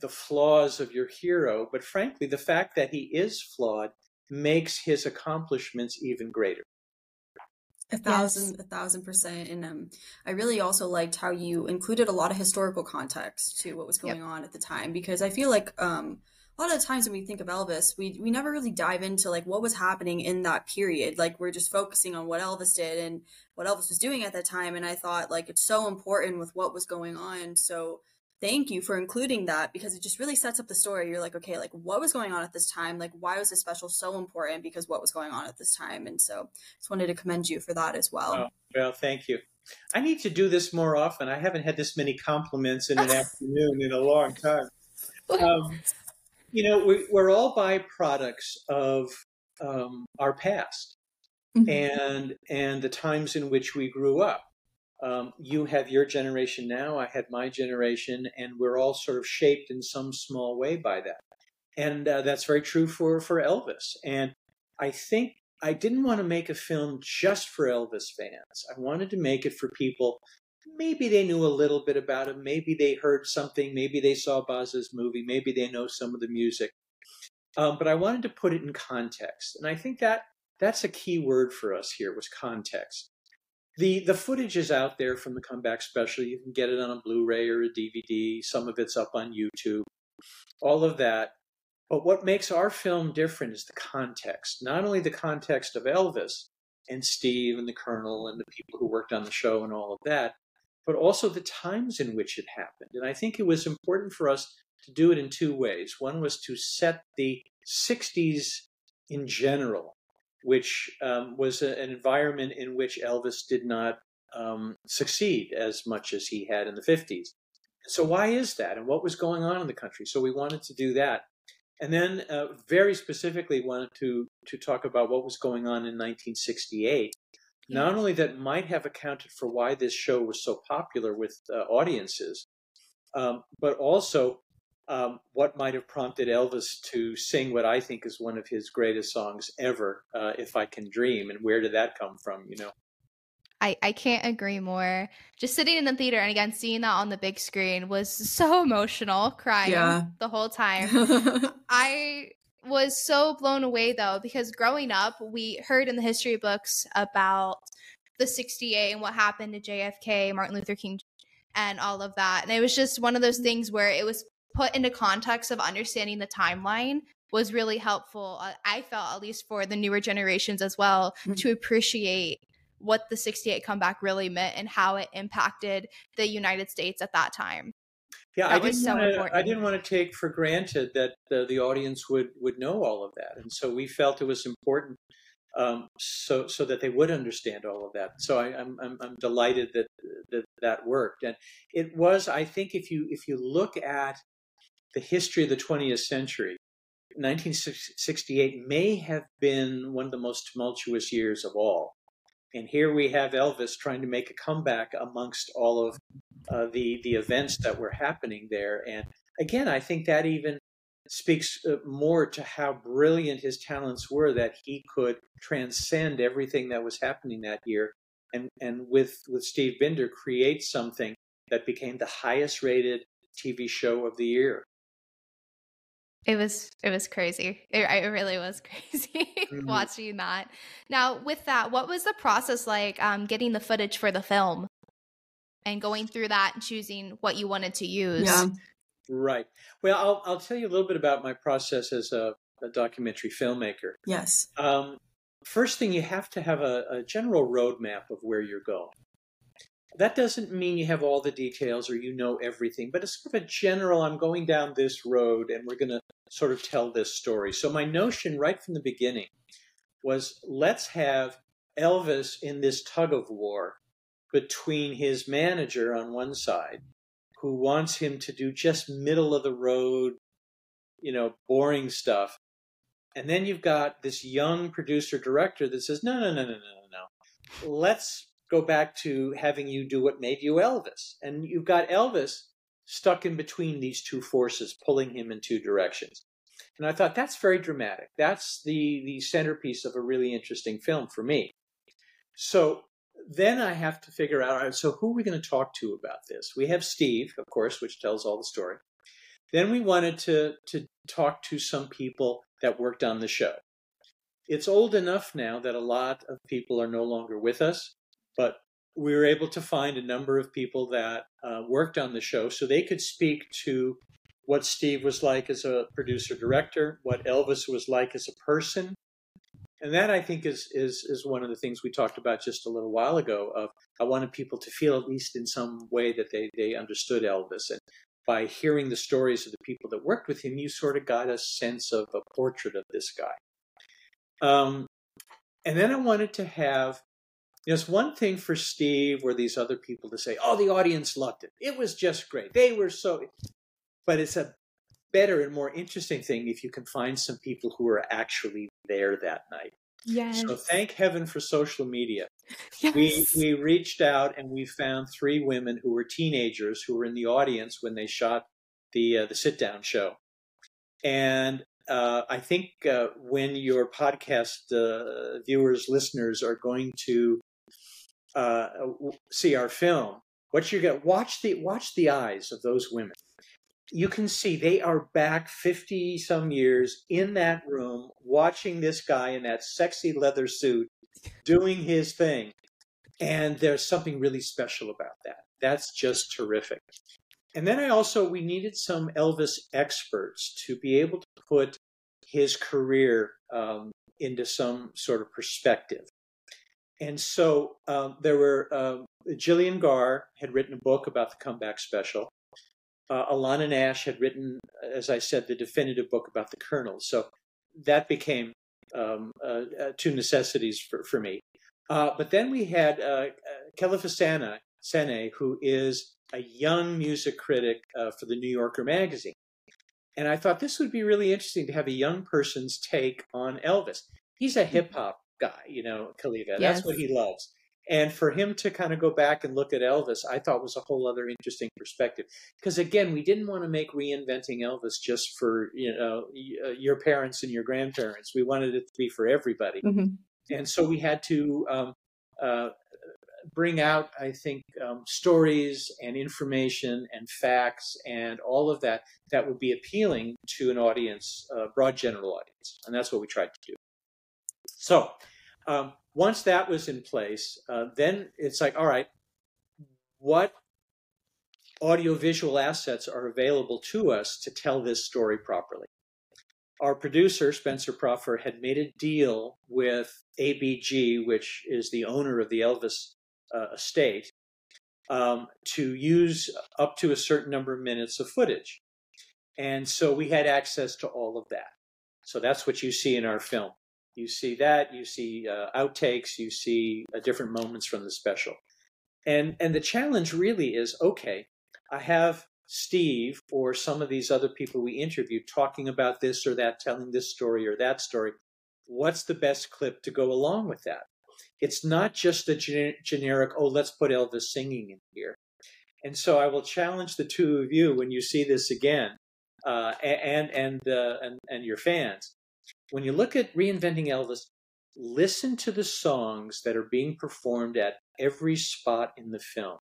the flaws of your hero. But frankly, the fact that he is flawed makes his accomplishments even greater. A thousand, yes. a thousand percent. And um, I really also liked how you included a lot of historical context to what was going yep. on at the time, because I feel like um, a lot of times when we think of Elvis, we we never really dive into like what was happening in that period. Like we're just focusing on what Elvis did and what Elvis was doing at that time. And I thought like it's so important with what was going on. So thank you for including that because it just really sets up the story. You're like, okay, like what was going on at this time? Like why was this special so important? Because what was going on at this time? And so just wanted to commend you for that as well. Oh, well, thank you. I need to do this more often. I haven't had this many compliments in an afternoon in a long time. Um, you know, we, are all byproducts of um, our past mm-hmm. and and the times in which we grew up um, you have your generation now, I had my generation, and we're all sort of shaped in some small way by that. And uh, that's very true for, for Elvis. And I think I didn't want to make a film just for Elvis fans. I wanted to make it for people. Maybe they knew a little bit about him. Maybe they heard something. Maybe they saw Baz's movie. Maybe they know some of the music. Um, but I wanted to put it in context. And I think that that's a key word for us here was context the the footage is out there from the comeback special. You can get it on a Blu-ray or a DVD. Some of it's up on YouTube. All of that. But what makes our film different is the context. Not only the context of Elvis and Steve and the Colonel and the people who worked on the show and all of that, but also the times in which it happened. And I think it was important for us to do it in two ways. One was to set the 60s in general which um, was a, an environment in which Elvis did not um, succeed as much as he had in the 50s. So, why is that? And what was going on in the country? So, we wanted to do that. And then, uh, very specifically, wanted to, to talk about what was going on in 1968. Not only that might have accounted for why this show was so popular with uh, audiences, um, but also um, what might have prompted Elvis to sing what I think is one of his greatest songs ever, uh, "If I Can Dream," and where did that come from? You know. I, I can't agree more. Just sitting in the theater and again seeing that on the big screen was so emotional, crying yeah. the whole time. I was so blown away though because growing up, we heard in the history books about the 68 and what happened to JFK, Martin Luther King, and all of that. And it was just one of those things where it was put into context of understanding the timeline was really helpful. Uh, I felt, at least for the newer generations as well, mm-hmm. to appreciate what the 68 comeback really meant and how it impacted the United States at that time. Yeah, that I didn't, so wanna, I didn't want to take for granted that the, the audience would, would know all of that. And so we felt it was important um, so so that they would understand all of that. So I, am I'm, I'm delighted that, that that worked, and it was. I think if you if you look at the history of the 20th century, 1968 may have been one of the most tumultuous years of all. And here we have Elvis trying to make a comeback amongst all of uh, the the events that were happening there. And again, I think that even speaks uh, more to how brilliant his talents were that he could transcend everything that was happening that year and and with with Steve Binder create something that became the highest rated TV show of the year It was it was crazy. It, it really was crazy mm-hmm. watching that. Now, with that, what was the process like um, getting the footage for the film and going through that and choosing what you wanted to use? Yeah. Right. Well, I'll I'll tell you a little bit about my process as a, a documentary filmmaker. Yes. Um, first thing, you have to have a, a general roadmap of where you're going. That doesn't mean you have all the details or you know everything, but it's sort of a general, I'm going down this road and we're going to sort of tell this story. So, my notion right from the beginning was let's have Elvis in this tug of war between his manager on one side, who wants him to do just middle of the road, you know, boring stuff. And then you've got this young producer director that says, no, no, no, no, no, no, no. Let's go back to having you do what made you Elvis. And you've got Elvis stuck in between these two forces, pulling him in two directions. And I thought that's very dramatic. That's the the centerpiece of a really interesting film for me. So then I have to figure out, so who are we going to talk to about this? We have Steve, of course, which tells all the story. Then we wanted to to talk to some people that worked on the show. It's old enough now that a lot of people are no longer with us, but we were able to find a number of people that uh, worked on the show so they could speak to what Steve was like as a producer director, what Elvis was like as a person. And that I think is, is is one of the things we talked about just a little while ago of I wanted people to feel at least in some way that they, they understood Elvis. And by hearing the stories of the people that worked with him, you sort of got a sense of a portrait of this guy. Um, and then I wanted to have it's one thing for Steve or these other people to say, "Oh, the audience loved it. It was just great. They were so." But it's a better and more interesting thing if you can find some people who are actually there that night. Yes. So thank heaven for social media. Yes. We we reached out and we found three women who were teenagers who were in the audience when they shot the uh, the sit down show, and uh, I think uh, when your podcast uh, viewers listeners are going to uh, see our film, what you get watch the watch the eyes of those women. You can see they are back fifty some years in that room watching this guy in that sexy leather suit doing his thing, and there's something really special about that. That's just terrific. And then I also we needed some Elvis experts to be able to put his career um, into some sort of perspective. And so um, there were um, Gillian Gaar had written a book about the comeback special. Uh, Alanna Nash had written, as I said, the definitive book about the Colonel. So that became um, uh, uh, two necessities for, for me. Uh, but then we had uh, Kelefa Sanneh, who is a young music critic uh, for the New Yorker magazine. And I thought this would be really interesting to have a young person's take on Elvis. He's a hip hop guy, you know, Kelefa. Yes. That's what he loves. And for him to kind of go back and look at Elvis, I thought was a whole other interesting perspective. Because again, we didn't want to make reinventing Elvis just for you know uh, your parents and your grandparents. We wanted it to be for everybody. Mm-hmm. And so we had to um, uh, bring out, I think, um, stories and information and facts and all of that that would be appealing to an audience, a broad general audience. And that's what we tried to do. So um, once that was in place, uh, then it's like, all right, what audiovisual assets are available to us to tell this story properly? Our producer, Spencer Proffer, had made a deal with ABG, which is the owner of the Elvis uh, estate, um, to use up to a certain number of minutes of footage. And so we had access to all of that. So that's what you see in our film. You see that, you see uh, outtakes, you see uh, different moments from the special. And, and the challenge really is okay, I have Steve or some of these other people we interviewed talking about this or that, telling this story or that story. What's the best clip to go along with that? It's not just a generic, oh, let's put Elvis singing in here. And so I will challenge the two of you when you see this again, uh, and and, uh, and and your fans when you look at reinventing Elvis, listen to the songs that are being performed at every spot in the film.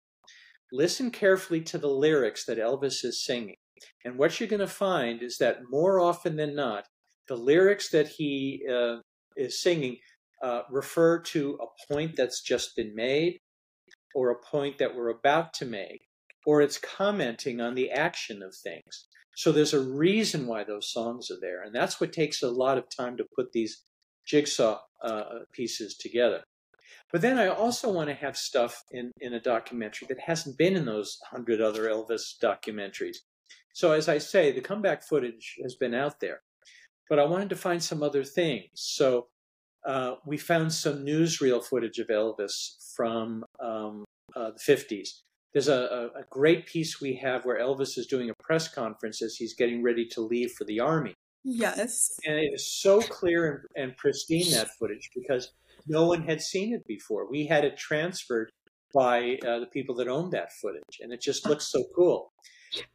Listen carefully to the lyrics that Elvis is singing. And what you're going to find is that more often than not, the lyrics that he uh, is singing uh, refer to a point that's just been made or a point that we're about to make, or it's commenting on the action of things. So there's a reason why those songs are there. And that's what takes a lot of time to put these jigsaw uh, pieces together. But then I also want to have stuff in, in a documentary that hasn't been in those hundred other Elvis documentaries. So as I say, the comeback footage has been out there, but I wanted to find some other things. So uh, we found some newsreel footage of Elvis from um, uh, the 50s. There's a, a, great piece we have where Elvis is doing a press conference as he's getting ready to leave for the army. Yes. And it is so clear and, and pristine, that footage, because no one had seen it before. We had it transferred by uh, the people that owned that footage, and it just looks so cool.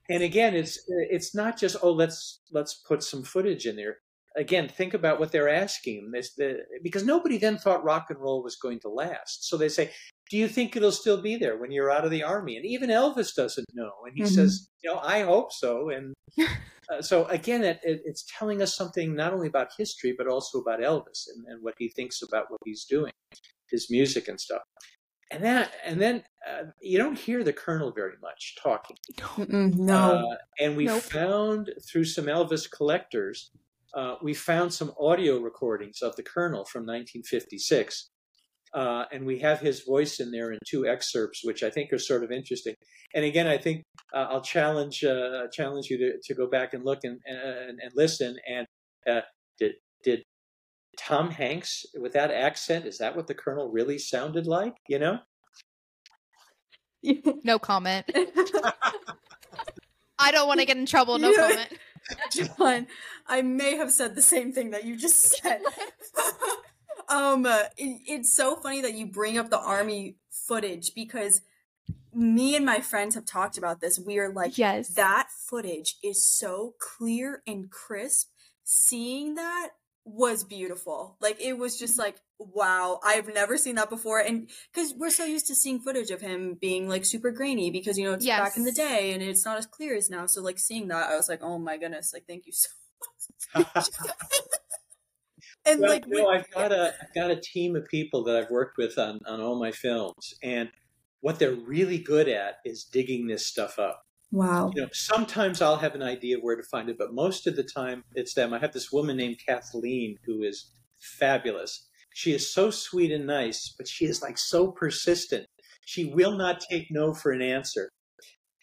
And again, it's it's not just oh let's let's put some footage in there. Again, think about what they're asking. This, the, because nobody then thought rock and roll was going to last. So they say, "Do you think it'll still be there when you're out of the army?" And even Elvis doesn't know, and he mm-hmm. says, "You know, I hope so." And uh, so again, it, it, it's telling us something not only about history but also about Elvis and, and, what he thinks about what he's doing, his music and stuff. And that, and then uh, you don't hear the Colonel very much talking. no. Uh, and we nope. found through some Elvis collectors, uh, we found some audio recordings of the Colonel from 1956. Uh, and we have his voice in there in two excerpts, which I think are sort of interesting. And again, I think uh, I'll challenge uh, challenge you to, to go back and look and and, and listen. And uh, did did Tom Hanks with that accent? Is that what the Colonel really sounded like? You know. no comment. I don't want to get in trouble. No comment. John, I may have said the same thing that you just said. um, it, it's so funny that you bring up the army footage because me and my friends have talked about this. We are like, yes, that footage is so clear and crisp. Seeing that was beautiful. Like it was just like, wow, I've never seen that before. And because we're so used to seeing footage of him being like super grainy because you know it's yes. back in the day and it's not as clear as now. So like seeing that, I was like, oh my goodness, like thank you so much. and well, like, know, I've got a I've got a team of people that I've worked with on on all my films, and what they're really good at is digging this stuff up. Wow. You know, sometimes I'll have an idea where to find it, but most of the time it's them. I have this woman named Kathleen who is fabulous. She is so sweet and nice, but she is like so persistent. She will not take no for an answer.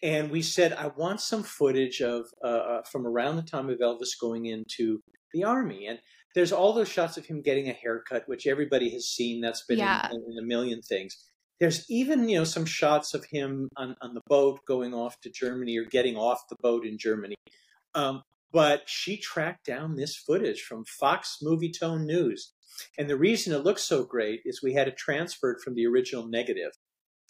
And we said, I want some footage of uh, uh from around the time of Elvis going into the army. And there's all those shots of him getting a haircut, which everybody has seen. That's been yeah. in, in, a million things. There's even, you know, some shots of him on, on the boat going off to Germany or getting off the boat in Germany. Um, but she tracked down this footage from Fox Movietone News. And the reason it looks so great is we had it transferred from the original negative,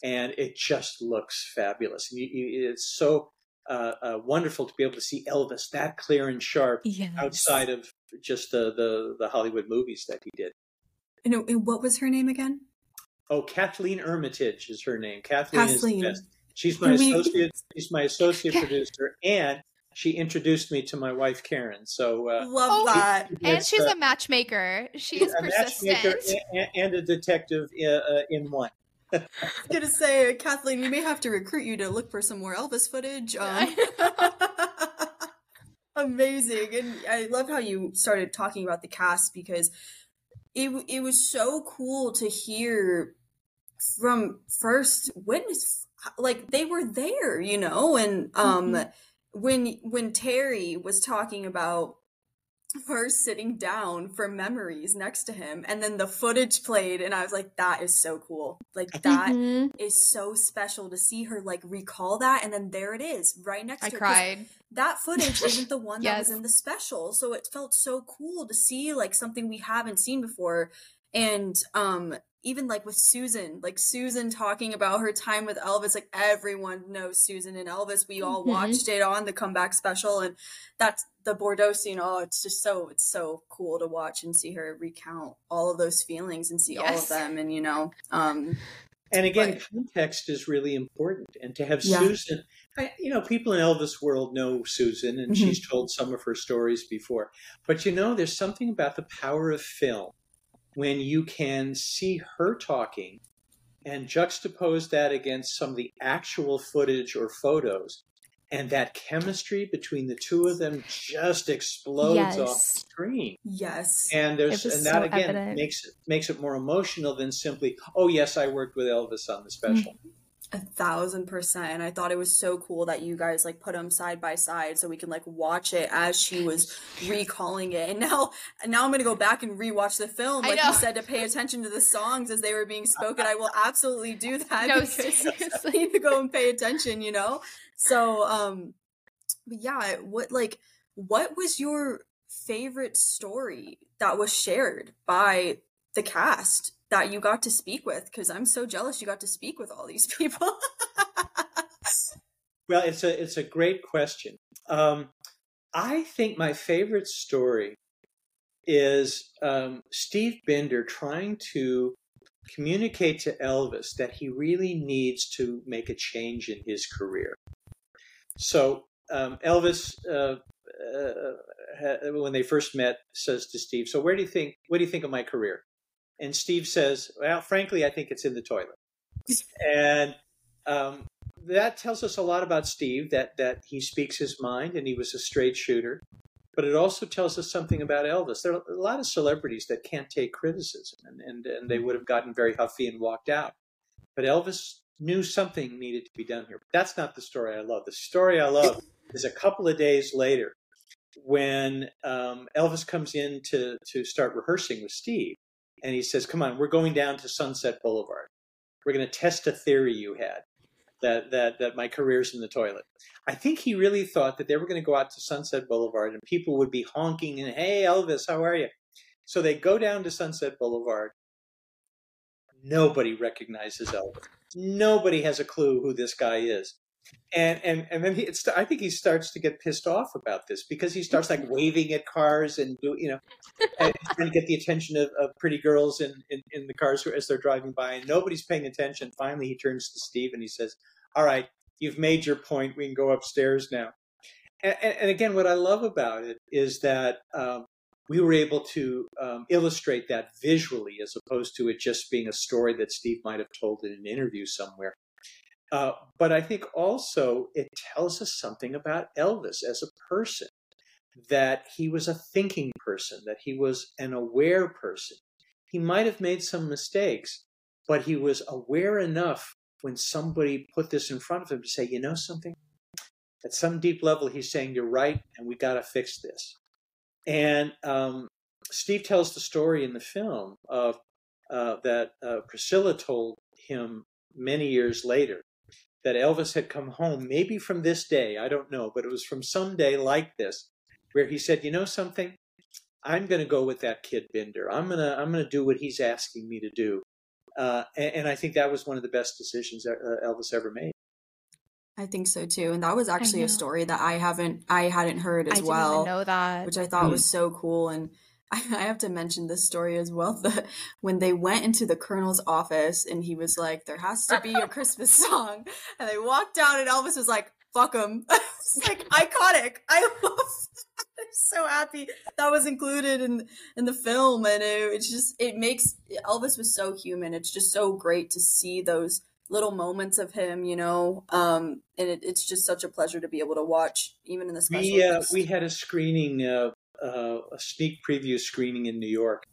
and it just looks fabulous. It's so uh, uh, wonderful to be able to see Elvis that clear and sharp yes. outside of just the, the, the Hollywood movies that he did. And what was her name again? Oh, Kathleen Ermitage is her name. Kathleen, Kathleen. is She's my associate. She's my associate producer, and she introduced me to my wife Karen. So uh, love oh, that. And she's uh, a matchmaker. She's a persistent and, and, a detective in, uh, uh, in one. I was gonna say, Kathleen, we may have to recruit you to look for some more Elvis footage. Um, amazing, and I love how you started talking about the cast because it it was so cool to hear from first witness like they were there you know and um mm-hmm. when when terry was talking about her sitting down for memories next to him and then the footage played and i was like that is so cool like that mm-hmm. is so special to see her like recall that and then there it is right next I to her cried that footage isn't the one yes. that was in the special so it felt so cool to see like something we haven't seen before and um even like with Susan, like Susan talking about her time with Elvis, like everyone knows Susan and Elvis. We all mm-hmm. watched it on the comeback special, and that's the bordello scene. Oh, it's just so it's so cool to watch and see her recount all of those feelings and see yes. all of them, and you know, um, and again, but, context is really important, and to have yeah. Susan. I, you know, people in Elvis world know Susan, and Mhm. she's told some of her stories before. But you know, there's something about the power of film when you can see her talking and juxtapose that against some of the actual footage or photos, and that chemistry between the two of them just explodes off the Yes. screen. Yes. And there's and that so again evident. makes it makes it more emotional than simply, oh yes, I worked with Elvis on the special. Mm-hmm. A thousand percent. And I thought it was so cool that you guys like put them side by side so we can like watch it as she was recalling it. And now, now I'm gonna go back and rewatch the film. Like you said, to pay attention to the songs as they were being spoken. I will absolutely do that. No, seriously. I need to go and pay attention. You know. So, um, but yeah, what like what was your favorite story that was shared by the cast that you got to speak with? Because I'm so jealous you got to speak with all these people. Well, it's a it's a great question. Um, I think my favorite story is um, Steve Binder trying to communicate to Elvis that he really needs to make a change in his career. So um, Elvis, uh, uh, when they first met, says to Steve, "So where do you think? What do you think of my career?" And Steve says, "Well, frankly, I think it's in the toilet." and um, that tells us a lot about Steve that that he speaks his mind and he was a straight shooter. But it also tells us something about Elvis. There are a lot of celebrities that can't take criticism, and, and, and they would have gotten very huffy and walked out. But Elvis knew something needed to be done here. But that's not the story I love. The story I love is a couple of days later when um, Elvis comes in to, to start rehearsing with Steve. And he says, Come on, we're going down to Sunset Boulevard. We're going to test a theory you had that that that my career's in the toilet. I think he really thought that they were going to go out to Sunset Boulevard and people would be honking and hey Elvis, how are you? So they go down to Sunset Boulevard. Nobody recognizes Elvis. Nobody has a clue who this guy is. And and and then he, it's, I think he starts to get pissed off about this because he starts like waving at cars and do you know and trying to get the attention of, of pretty girls in, in, in the cars as they're driving by and nobody's paying attention. Finally, he turns to Steve and he says, "All right, you've made your point. We can go upstairs now." And, and, and again, what I love about it is that um, we were able to um, illustrate that visually as opposed to it just being a story that Steve might have told in an interview somewhere. Uh, but I think also it tells us something about Elvis as a person that he was a thinking person, that he was an aware person. He might have made some mistakes, but he was aware enough when somebody put this in front of him to say, you know something? At some deep level, he's saying, you're right, and we got to fix this. And um, Steve tells the story in the film of uh, that uh, Priscilla told him many years later that Elvis had come home, maybe from this day, I don't know, but it was from some day like this, where he said, "You know something? I'm going to go with that kid Binder. I'm gonna I'm gonna do what he's asking me to do." Uh, and, and, I think that was one of the best decisions that uh, Elvis ever made. I think so too, and that was actually a story that I haven't I hadn't heard as I well. didn't even know that. which I thought Hmm. was so cool. And I, I have to mention this story as well. The, when they went into the colonel's office and he was like, "There has to be a Christmas song," and they walked down and Elvis was like, "Fuck him!" it's like iconic. I love. I'm so happy that was included in in the film, and it, it's just it makes Elvis was so human. It's just so great to see those little moments of him, you know. Um, and it, it's just such a pleasure to be able to watch, even in the special. We uh, we had a screening, uh, uh, a sneak preview screening in New York,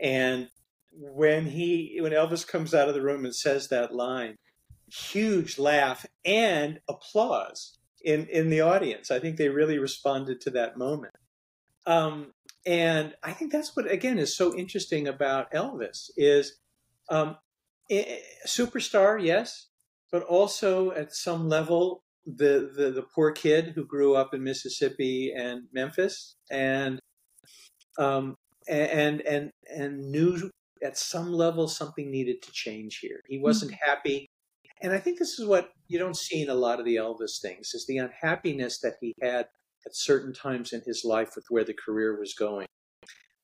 and when he when Elvis comes out of the room and says that line, huge laugh and applause in in the audience. I think they really responded to that moment. Um, and I think that's what again is so interesting about Elvis is um, superstar, yes, but also at some level the, the the poor kid who grew up in Mississippi and Memphis and um, and and and knew at some level something needed to change here. He wasn't happy, and I think this is what you don't see in a lot of the Elvis things is the unhappiness that he had at certain times in his life with where the career was going.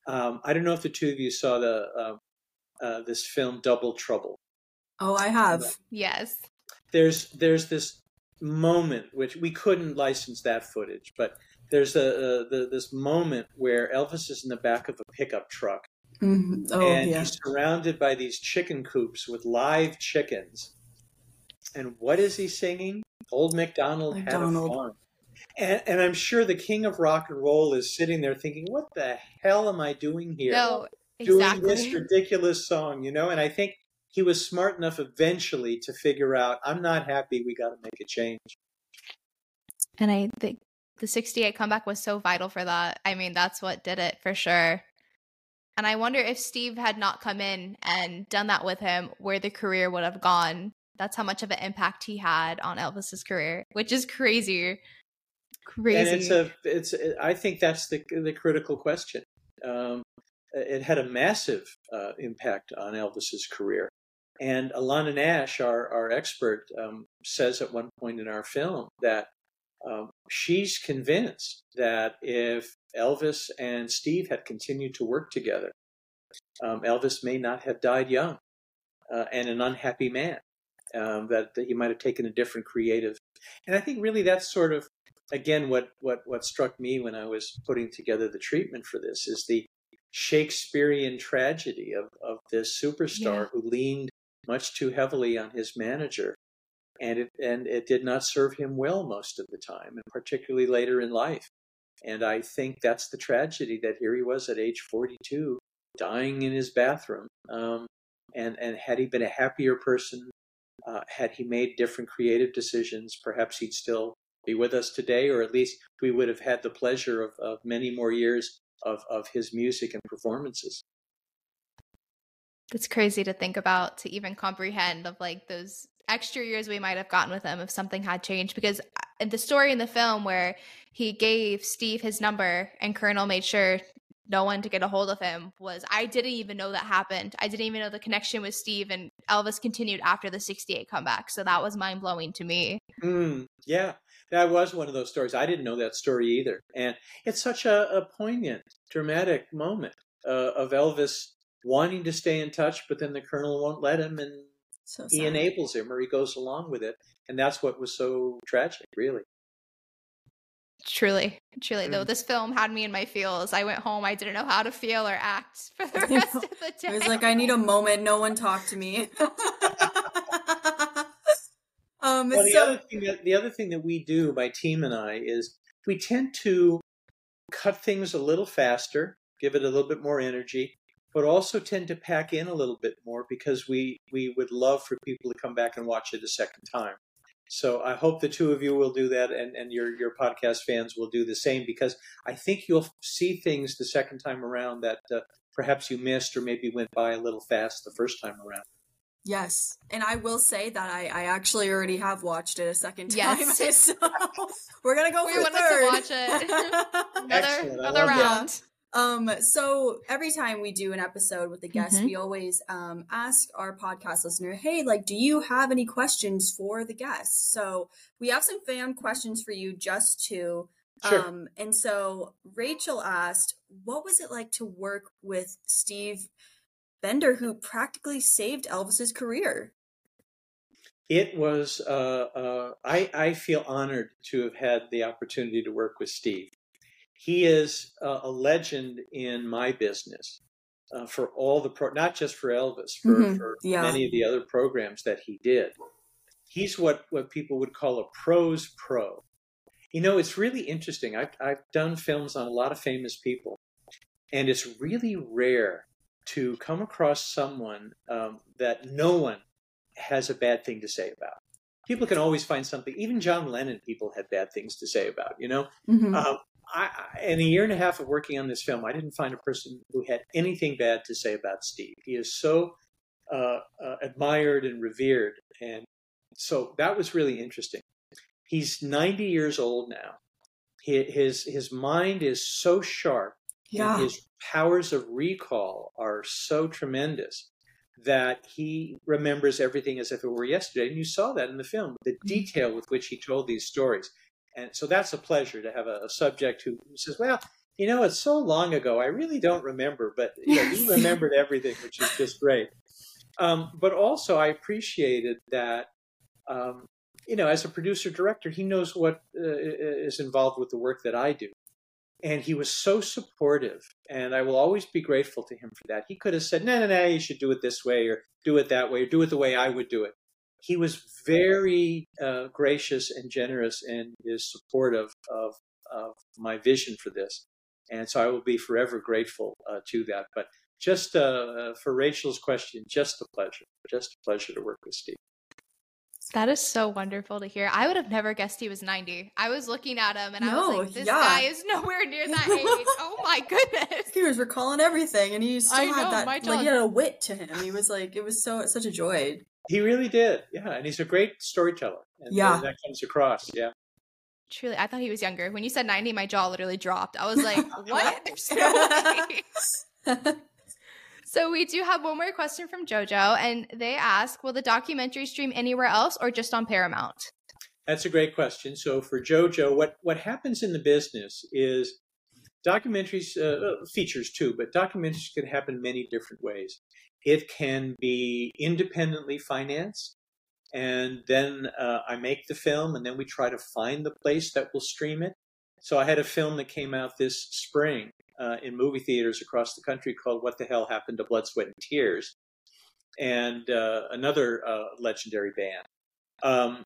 Um, I don't know if the two of you saw the uh, uh, this film Double Trouble. Oh, I have. yes. There's there's this moment which we couldn't license that footage, but there's a, a the, this moment where Elvis is in the back of a pickup truck, Mhm. Oh and yeah. he's surrounded by these chicken coops with live chickens. And what is he singing? Old MacDonald, had a MacDonald. farm. And, and I'm sure the king of rock and roll is sitting there thinking, "What the hell am I doing here? No, doing this ridiculous song?" You know. And I think he was smart enough eventually to figure out, "I'm not happy. We got to make a change." And I think the 68 comeback was so vital for that. I mean, that's what did it for sure. And I wonder if Steve had not come in and done that with him, where the career would have gone. That's how much of an impact he had on Elvis's career, which is crazy. Crazy. And it's a, it's. I think that's the the critical question. Um, it had a massive uh, impact on Elvis's career, and Alanna Nash, our our expert, um, says at one point in our film that um, she's convinced that if Elvis and Steve had continued to work together, um, Elvis may not have died young uh, and an unhappy man. Um, that, that he might have taken a different creative, and I think really that's sort of again what what what struck me when I was putting together the treatment for this is the Shakespearean tragedy of of this superstar Yeah. who leaned much too heavily on his manager, and it and it did not serve him well most of the time, and particularly later in life. And I think that's the tragedy that here he was at age 42, dying in his bathroom. Um, and and had he been a happier person, uh, had he made different creative decisions, perhaps he'd still be with us today, or at least we would have had the pleasure of, of many more years of, of his music and performances. It's crazy to think about to even comprehend of like those extra years we might have gotten with him if something had changed because uh, the story in the film where he gave steve his number and colonel made sure no one to get a hold of him was i didn't even know that happened i didn't even know the connection with steve and elvis continued after the 68 comeback so that was mind-blowing to me Mm, yeah, that was one of those stories. I didn't know that story either. And it's such a, a poignant, dramatic moment uh, of Elvis wanting to stay in touch, but then the colonel won't let him, and So he enables him or he goes along with it. And that's what was so tragic, really. truly truly though Mm. this film had me in my feels i went home i didn't know how to feel or act for the rest of the day It was like I need a moment. No one talked to me. um. Well, the so other thing that the other thing that we do, my team and I, is we tend to cut things a little faster, give it a little bit more energy, but also tend to pack in a little bit more because we we would love for people to come back and watch it a second time. So I hope the two of you will do that, and, and your your podcast fans will do the same because I think you'll see things the second time around that uh, perhaps you missed or maybe went by a little fast the first time around. yes, and I will say that I I actually already have watched it a second time. Yes. so we're gonna go We for wanted to watch it. another Excellent. I another love that. Round Um, so every time we do an episode with a guest, Mhm. we always um, ask our podcast listener, hey, like, do you have any questions for the guests? So we have some fan questions for you just to. Sure. Um, and so Rachel asked, what was it like to work with Steve Bender, who practically saved Elvis's career? It was. Uh, uh, I I feel honored to have had the opportunity to work with Steve. He is uh, a legend in my business uh, for all the pro, not just for Elvis, for, Mhm, for yeah. many of the other programs that he did. He's what what people would call a pros pro. You know, it's really interesting. I've I've done films on a lot of famous people, and it's really rare to come across someone um, that no one has a bad thing to say about. People can always find something. Even John Lennon, people had bad things to say about. You know, Mhm. um, I, in a year and a half of working on this film, I didn't find a person who had anything bad to say about Steve. He is so uh, uh, admired and revered, and so that was really interesting. He's 90 years old now. He, his his mind is so sharp yeah. and his powers of recall are so tremendous that he remembers everything as if it were yesterday. And you saw that in the film, the detail with which he told these stories. And so that's a pleasure to have a, a subject who says, Well, you know, it's so long ago, I really don't remember, but you know, he remembered everything, which is just great. Um, but also, I appreciated that um, you know, as a producer director, he knows what uh, is involved with the work that I do. And he was so supportive, and I will always be grateful to him for that. He could have said, no, no, no, you should do it this way, or do it that way, or do it the way I would do it. He was very uh, gracious and generous in his support of, of, of, my vision for this. And so I will be forever grateful uh, to that. But just uh, for Rachel's question, just a pleasure. Just a pleasure to work with Steve. That is so wonderful to hear. I would have never guessed he was 90. I was looking at him and no, I was like, this yeah. guy is nowhere near that age. oh my goodness. He was recalling everything and he still I had know, that like he had a wit to him. He was like it was so such a joy. He really did. Yeah, and he's a great storyteller. And, yeah. And that comes across. Yeah. Truly, I thought he was younger. When you said 90, my jaw literally dropped. I was like, what? No. So we do have one more question from JoJo, and they ask, will the documentary stream anywhere else or just on Paramount? That's a great question. So for JoJo, what what happens in the business is documentaries, uh, uh, features too, but documentaries can happen many different ways. It can be independently financed, and then uh, I make the film, and then we try to find the place that will stream it. So I had a film that came out this spring uh, in movie theaters across the country called "What the Hell Happened to Blood, Sweat, and Tears," and uh, another uh, legendary band. Um,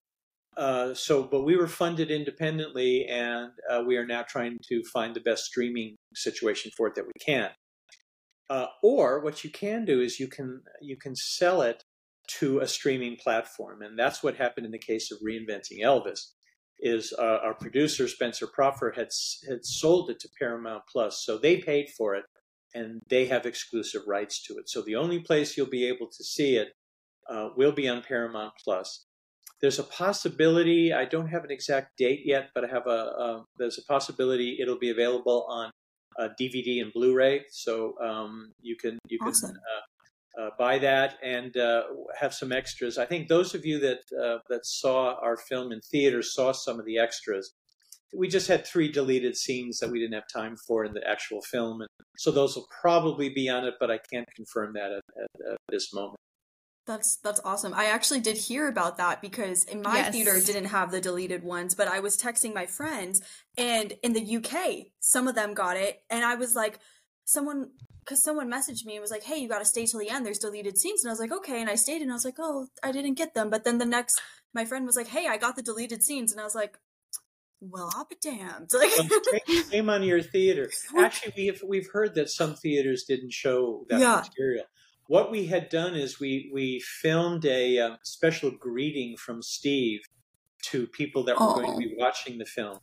uh, so, but we were funded independently, and uh, we are now trying to find the best streaming situation for it that we can. Uh, or what you can do is you can you can sell it to a streaming platform, and that's what happened in the case of reinventing Elvis is uh, our producer Spencer Proffer had had sold it to Paramount Plus, so they paid for it and they have exclusive rights to it. So the only place you'll be able to see it uh, will be on Paramount Plus. There's a possibility. I don't have an exact date yet, but I have a. there's a possibility it'll be available on DVD and Blu-ray, so um, you can you awesome. can uh, uh, buy that and uh, have some extras. I think those of you that uh, that saw our film in theaters saw some of the extras. We just had three deleted scenes that we didn't have time for in the actual film, and so those will probably be on it, but I can't confirm that at, at, at this moment. That's that's awesome. I actually did hear about that because in my yes. theater didn't have the deleted ones, but I was texting my friends and in the UK some of them got it and I was like someone because someone messaged me and was like, "Hey, you got to stay till the end. There's deleted scenes." And I was like, "Okay." And I stayed, and I was like, "Oh, I didn't get them." But then the next, my friend was like, "Hey, I got the deleted scenes," and I was like, "Well, I'll be damned." Like, shame on your theater. Actually, we've we've heard that some theaters didn't show that yeah. material. What we had done is we we filmed a um, special greeting from Steve to people that were oh. going to be watching the film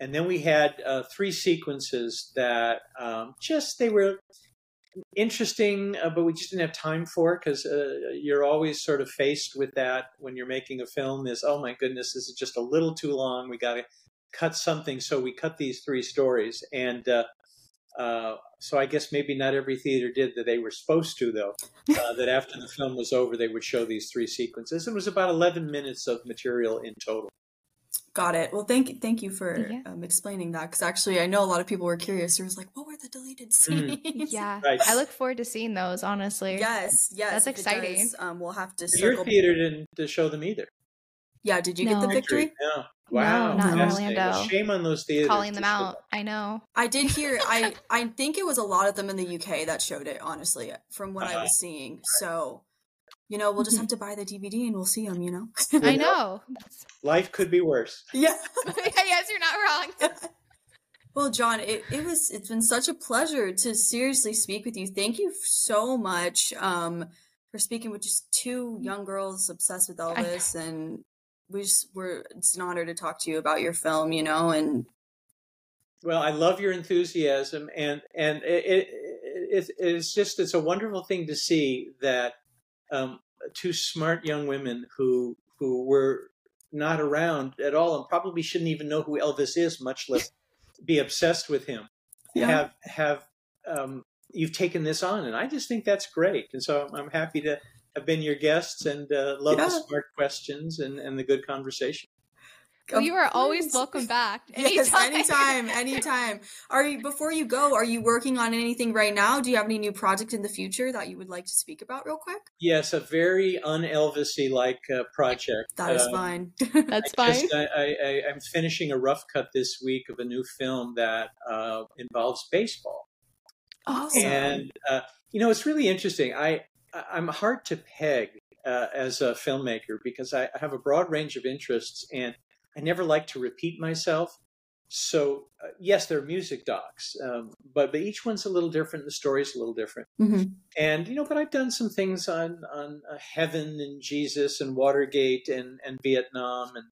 and then we had uh, three sequences that um, just they were interesting, uh, but we just didn't have time for because uh, you're always sort of faced with that when you're making a film. Is oh my goodness, this is just a little too long. We got to cut something, so we cut these three stories, and uh, so I guess maybe not every theater did that they were supposed to, though. Uh, that after the film was over, they would show these three sequences. It was about 11 minutes of material in total. Got it. Well, thank you, thank you for yeah. um, explaining that because actually, I know a lot of people were curious. There was like, what were the deleted mm. scenes? Yeah, right. I look forward to seeing those. Honestly, yes, yes, that's exciting. Does, um, we'll have to. Your theater didn't show them either. Yeah, did you no. get the victory? No. Wow, no, not in Orlando. Well, shame on those theaters. Calling them out. I know. I did hear. I I think it was a lot of them in the UK that showed it. Honestly, from what uh-huh. I was seeing. So you know, we'll just have mm-hmm. to buy the DVD and we'll see them, you know? I know. Life could be worse. Yeah. yes, you're not wrong. well, John, it, it was, it's been such a pleasure to seriously speak with you. Thank you so much um, for speaking with just two young girls obsessed with Elvis. And we just were, it's an honor to talk to you about your film, you know, and. Well, I love your enthusiasm and, and it, it, it it's just, it's a wonderful thing to see that um, two smart young women who who were not around at all and probably shouldn't even know who Elvis is, much less be obsessed with him. Yeah. Have have um, you've taken this on, and I just think that's great. And so I'm happy to have been your guests and uh, love yeah. the smart questions and, and the good conversation. Well, you are always welcome back. Yes, anytime. anytime, anytime. Are you before you go? Are you working on anything right now? Do you have any new project in the future that you would like to speak about, real quick? Yes, a very un-Elvisy like uh, project. That is Um, fine. That's I fine. just- I, I, I, I'm finishing a rough cut this week of a new film that uh, involves baseball. Awesome. And uh, you know, it's really interesting. I I- I'm hard to peg uh, as a filmmaker because I, I have a broad range of interests, and I never like to repeat myself. So uh, yes, there are music docs, um, but but each one's a little different. The story's a little different, Mhm. and you know, but I've done some things on on uh, heaven and Jesus and Watergate and and Vietnam and.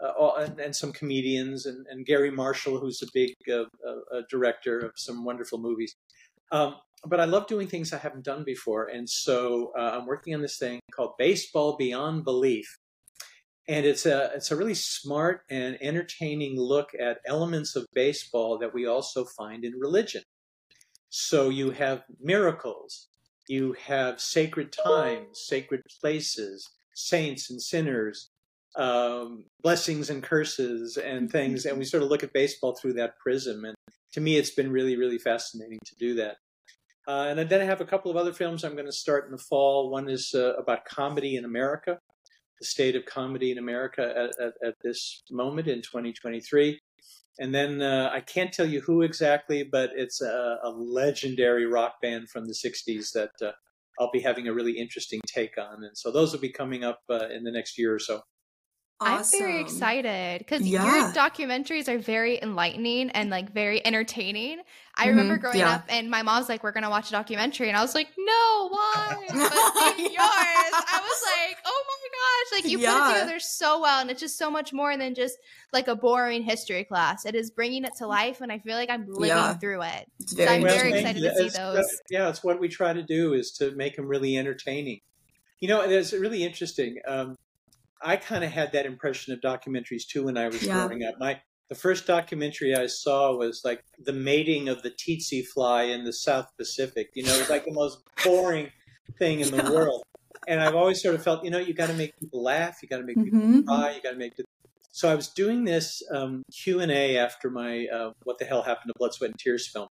Uh, all- and, and some comedians and, and Garry Marshall, who's a big uh, uh, director of some wonderful movies. Um, but I love doing things I haven't done before, and so uh, I'm working on this thing called Baseball Beyond Belief, and it's a it's a really smart and entertaining look at elements of baseball that we also find in religion. So you have miracles, you have sacred times, sacred places, saints and sinners, um, blessings and curses, and things, and we sort of look at baseball through that prism. And to me, it's been really, really fascinating to do that. Uh, and then I have a couple of other films I'm going to start in the fall. One is uh, about comedy in America, the state of comedy in America at, at, at this moment in 2023. And then uh, I can't tell you who exactly, but it's a, a legendary rock band from the 60s that uh, I'll be having a really interesting take on. And so those will be coming up uh, in the next year or so. I'm very excited because Yeah. your documentaries are very enlightening and like very entertaining. I remember Mhm, growing yeah. up and my mom's like, "We're gonna watch a documentary," and I was like, "No, why?" But seeing yours, I was like, "Oh my gosh!" Like you put it together so well, and it's just so much more than just like a boring history class. It is bringing it to life, and I feel like I'm living Yeah. through it. It's So I'm very very interesting. excited to see It's- those. Yeah, it's what we try to do is to make them really entertaining. You know, it's really interesting. Um, I kind of had that impression of documentaries too when I was Yeah. growing up. My the first documentary I saw was like the mating of the tsetse fly in the South Pacific. You know, it was like the most boring thing in the world. And I've always sort of felt, you know, you got to make people laugh, you got to make people Mhm. cry, you got to make. So I was doing this um, Q and A after my uh, "What the Hell Happened to Blood, Sweat, and Tears" film,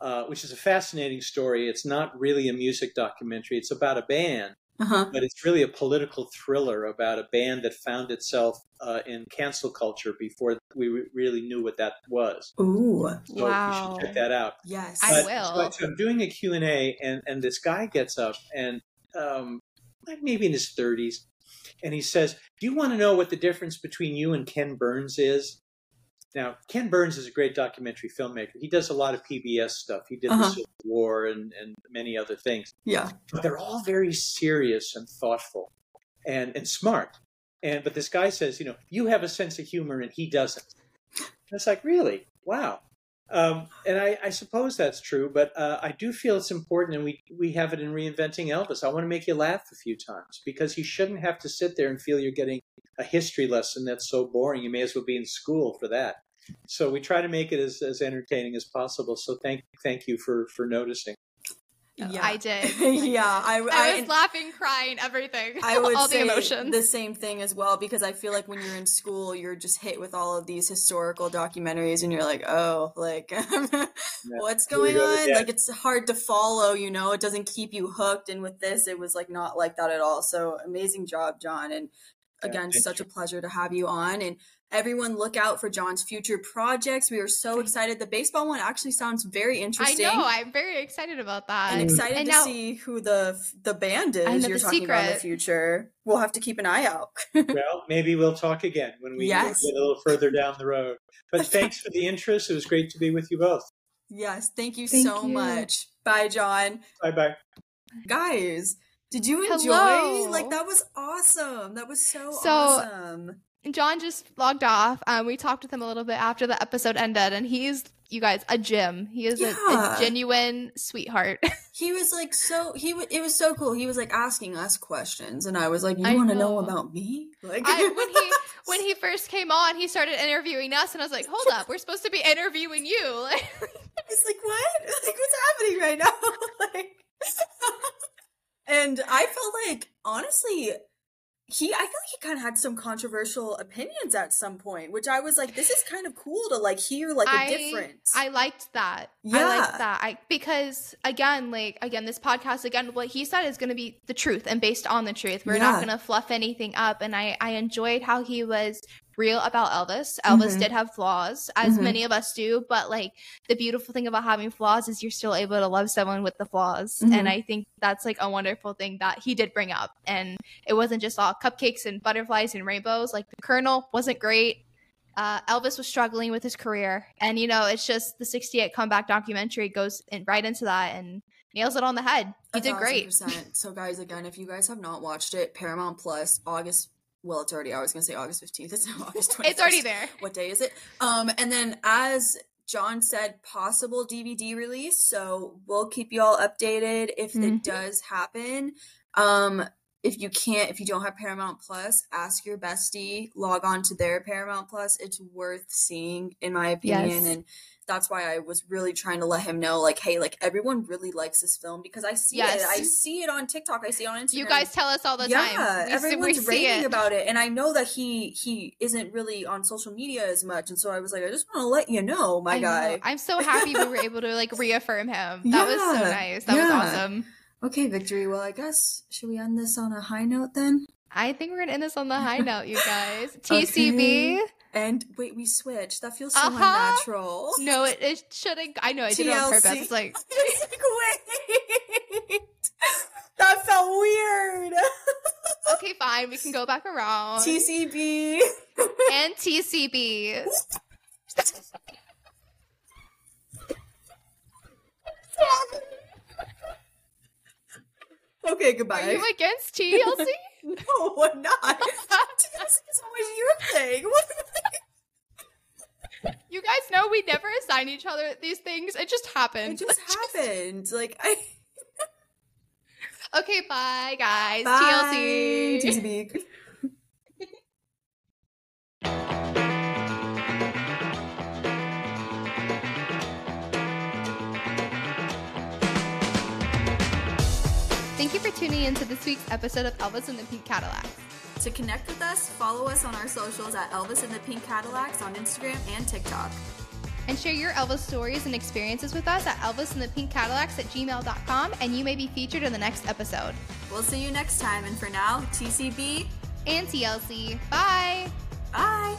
uh, which is a fascinating story. It's not really a music documentary; it's about a band, Uh-huh. but it's really a political thriller about a band that found itself uh, in cancel culture before we re- really knew what that was. Ooh. So Wow. you should check that out. Yes. I will. So I'm doing a Q&A, and, and this guy gets up, and um, like maybe in his 30s, and he says, do you want to know what the difference between you and Ken Burns is? Now, Ken Burns is a great documentary filmmaker. He does a lot of PBS stuff. He did Uh-huh. the Civil War and, and many other things. Yeah. But they're all very serious and thoughtful and, and smart. And but this guy says, you know, you have a sense of humor and he doesn't. And it's like, really? Wow. Um, and I, I suppose that's true, but uh, I do feel it's important, and we we have it in reinventing Elvis. I want to make you laugh a few times because you shouldn't have to sit there and feel you're getting a history lesson that's so boring. You may as well be in school for that. So we try to make it as, as entertaining as possible. So thank thank you for for noticing. Yeah. I did. yeah. I, I was laughing, crying, everything. I would all say the emotions. the same thing as well because I feel like when you're in school, you're just hit with all of these historical documentaries, and you're like, oh, like what's going go on? Like it's hard to follow. You know, it doesn't keep you hooked. And with this, it was like not like that at all. So amazing job, John. And again, thank such you. a pleasure to have you on. And everyone, look out for John's future projects. We are so excited. The baseball one actually sounds very interesting. I know. I'm very excited about that. and excited And to now- see who the the band is you're the talking about in the future. We'll have to keep an eye out. Well, maybe we'll talk again when we Yes. get a little further down the road. But thanks for the interest. It was great to be with you both. yes, thank you Thank so you. much. Bye, John. Bye bye. Guys, did you enjoy? Hello. Like that was awesome. That was so, So- awesome. John just logged off. Um, we talked with him a little bit after the episode ended, and he's, you guys, a gem. He is a, Yeah. a genuine sweetheart. He was like so he w- it was so cool. He was like asking us questions and I was like, "You want to know know. about me?" Like I, when he when he first came on, he started interviewing us, and I was like, "Hold up, we're supposed to be interviewing you." Like, It's like what? Like what's happening right now? like, and I felt like honestly, he I feel like he kind of had some controversial opinions at some point, which I was like, this is kind of cool to like hear like a I, difference. I liked that. I Yeah. liked that. I because again, like again, this podcast again, what he said is going to be the truth and based on the truth. We're not going to fluff anything up. And I I enjoyed how he was real about Elvis. Elvis Mhm. did have flaws, as Mhm. many of us do. But like the beautiful thing about having flaws is you're still able to love someone with the flaws. Mhm. And I think that's like a wonderful thing that he did bring up. And it wasn't just all cupcakes and butterflies and rainbows. Like the Colonel wasn't great uh, Elvis was struggling with his career, and you know, it's just the '68 comeback documentary goes in, right into that and nails it on the head. He did great. percent. So, guys, again, if you guys have not watched it, Paramount Plus, August. Well, it's already. I was gonna say August fifteenth. It's now August twenty. It's already there. What day is it? Um, and then as John said, possible DVD release. So we'll keep you all updated if Mhm. it does happen. Um, if you can't, if you don't have Paramount Plus, ask your bestie, log on to their Paramount Plus. It's worth seeing, in my opinion. Yes. And that's why I was really trying to let him know, like, hey, like everyone really likes this film because I see Yes. it. I see it on TikTok. I see it on Instagram. You guys tell us all the yeah, time. See- everyone's see raving it. about it, and I know that he he isn't really on social media as much, and so I was like, I just want to let you know, my I know. guy. I'm so happy we were able to like reaffirm him. That was so nice. That was awesome. Okay, Victory. Well, I guess should we end this on a high note then? I think we're gonna end this on the high note, you guys. TCB. And wait, we switched. That feels so Uh-huh. unnatural. No, it, it shouldn't. I know I did it on purpose. It's like wait. that felt weird. okay, fine. We can go back around. TCB. and TCB. okay, goodbye. Are you against TLC? no, I'm not. It's always your thing. What? You guys know we never assign each other these things. It just happened. It just happened. Like I. Okay, bye guys. Bye. TLC. TCB. Thank you for tuning in to this week's episode of Elvis and the Pink Cadillacs. To connect with us, follow us on our socials at Elvis and the Pink Cadillacs on Instagram and TikTok. And share your Elvis stories and experiences with us at Elvis and the Pink Cadillacs at gmail.com, and you may be featured in the next episode. We'll see you next time, and for now, TCB. And TLC. Bye. Bye.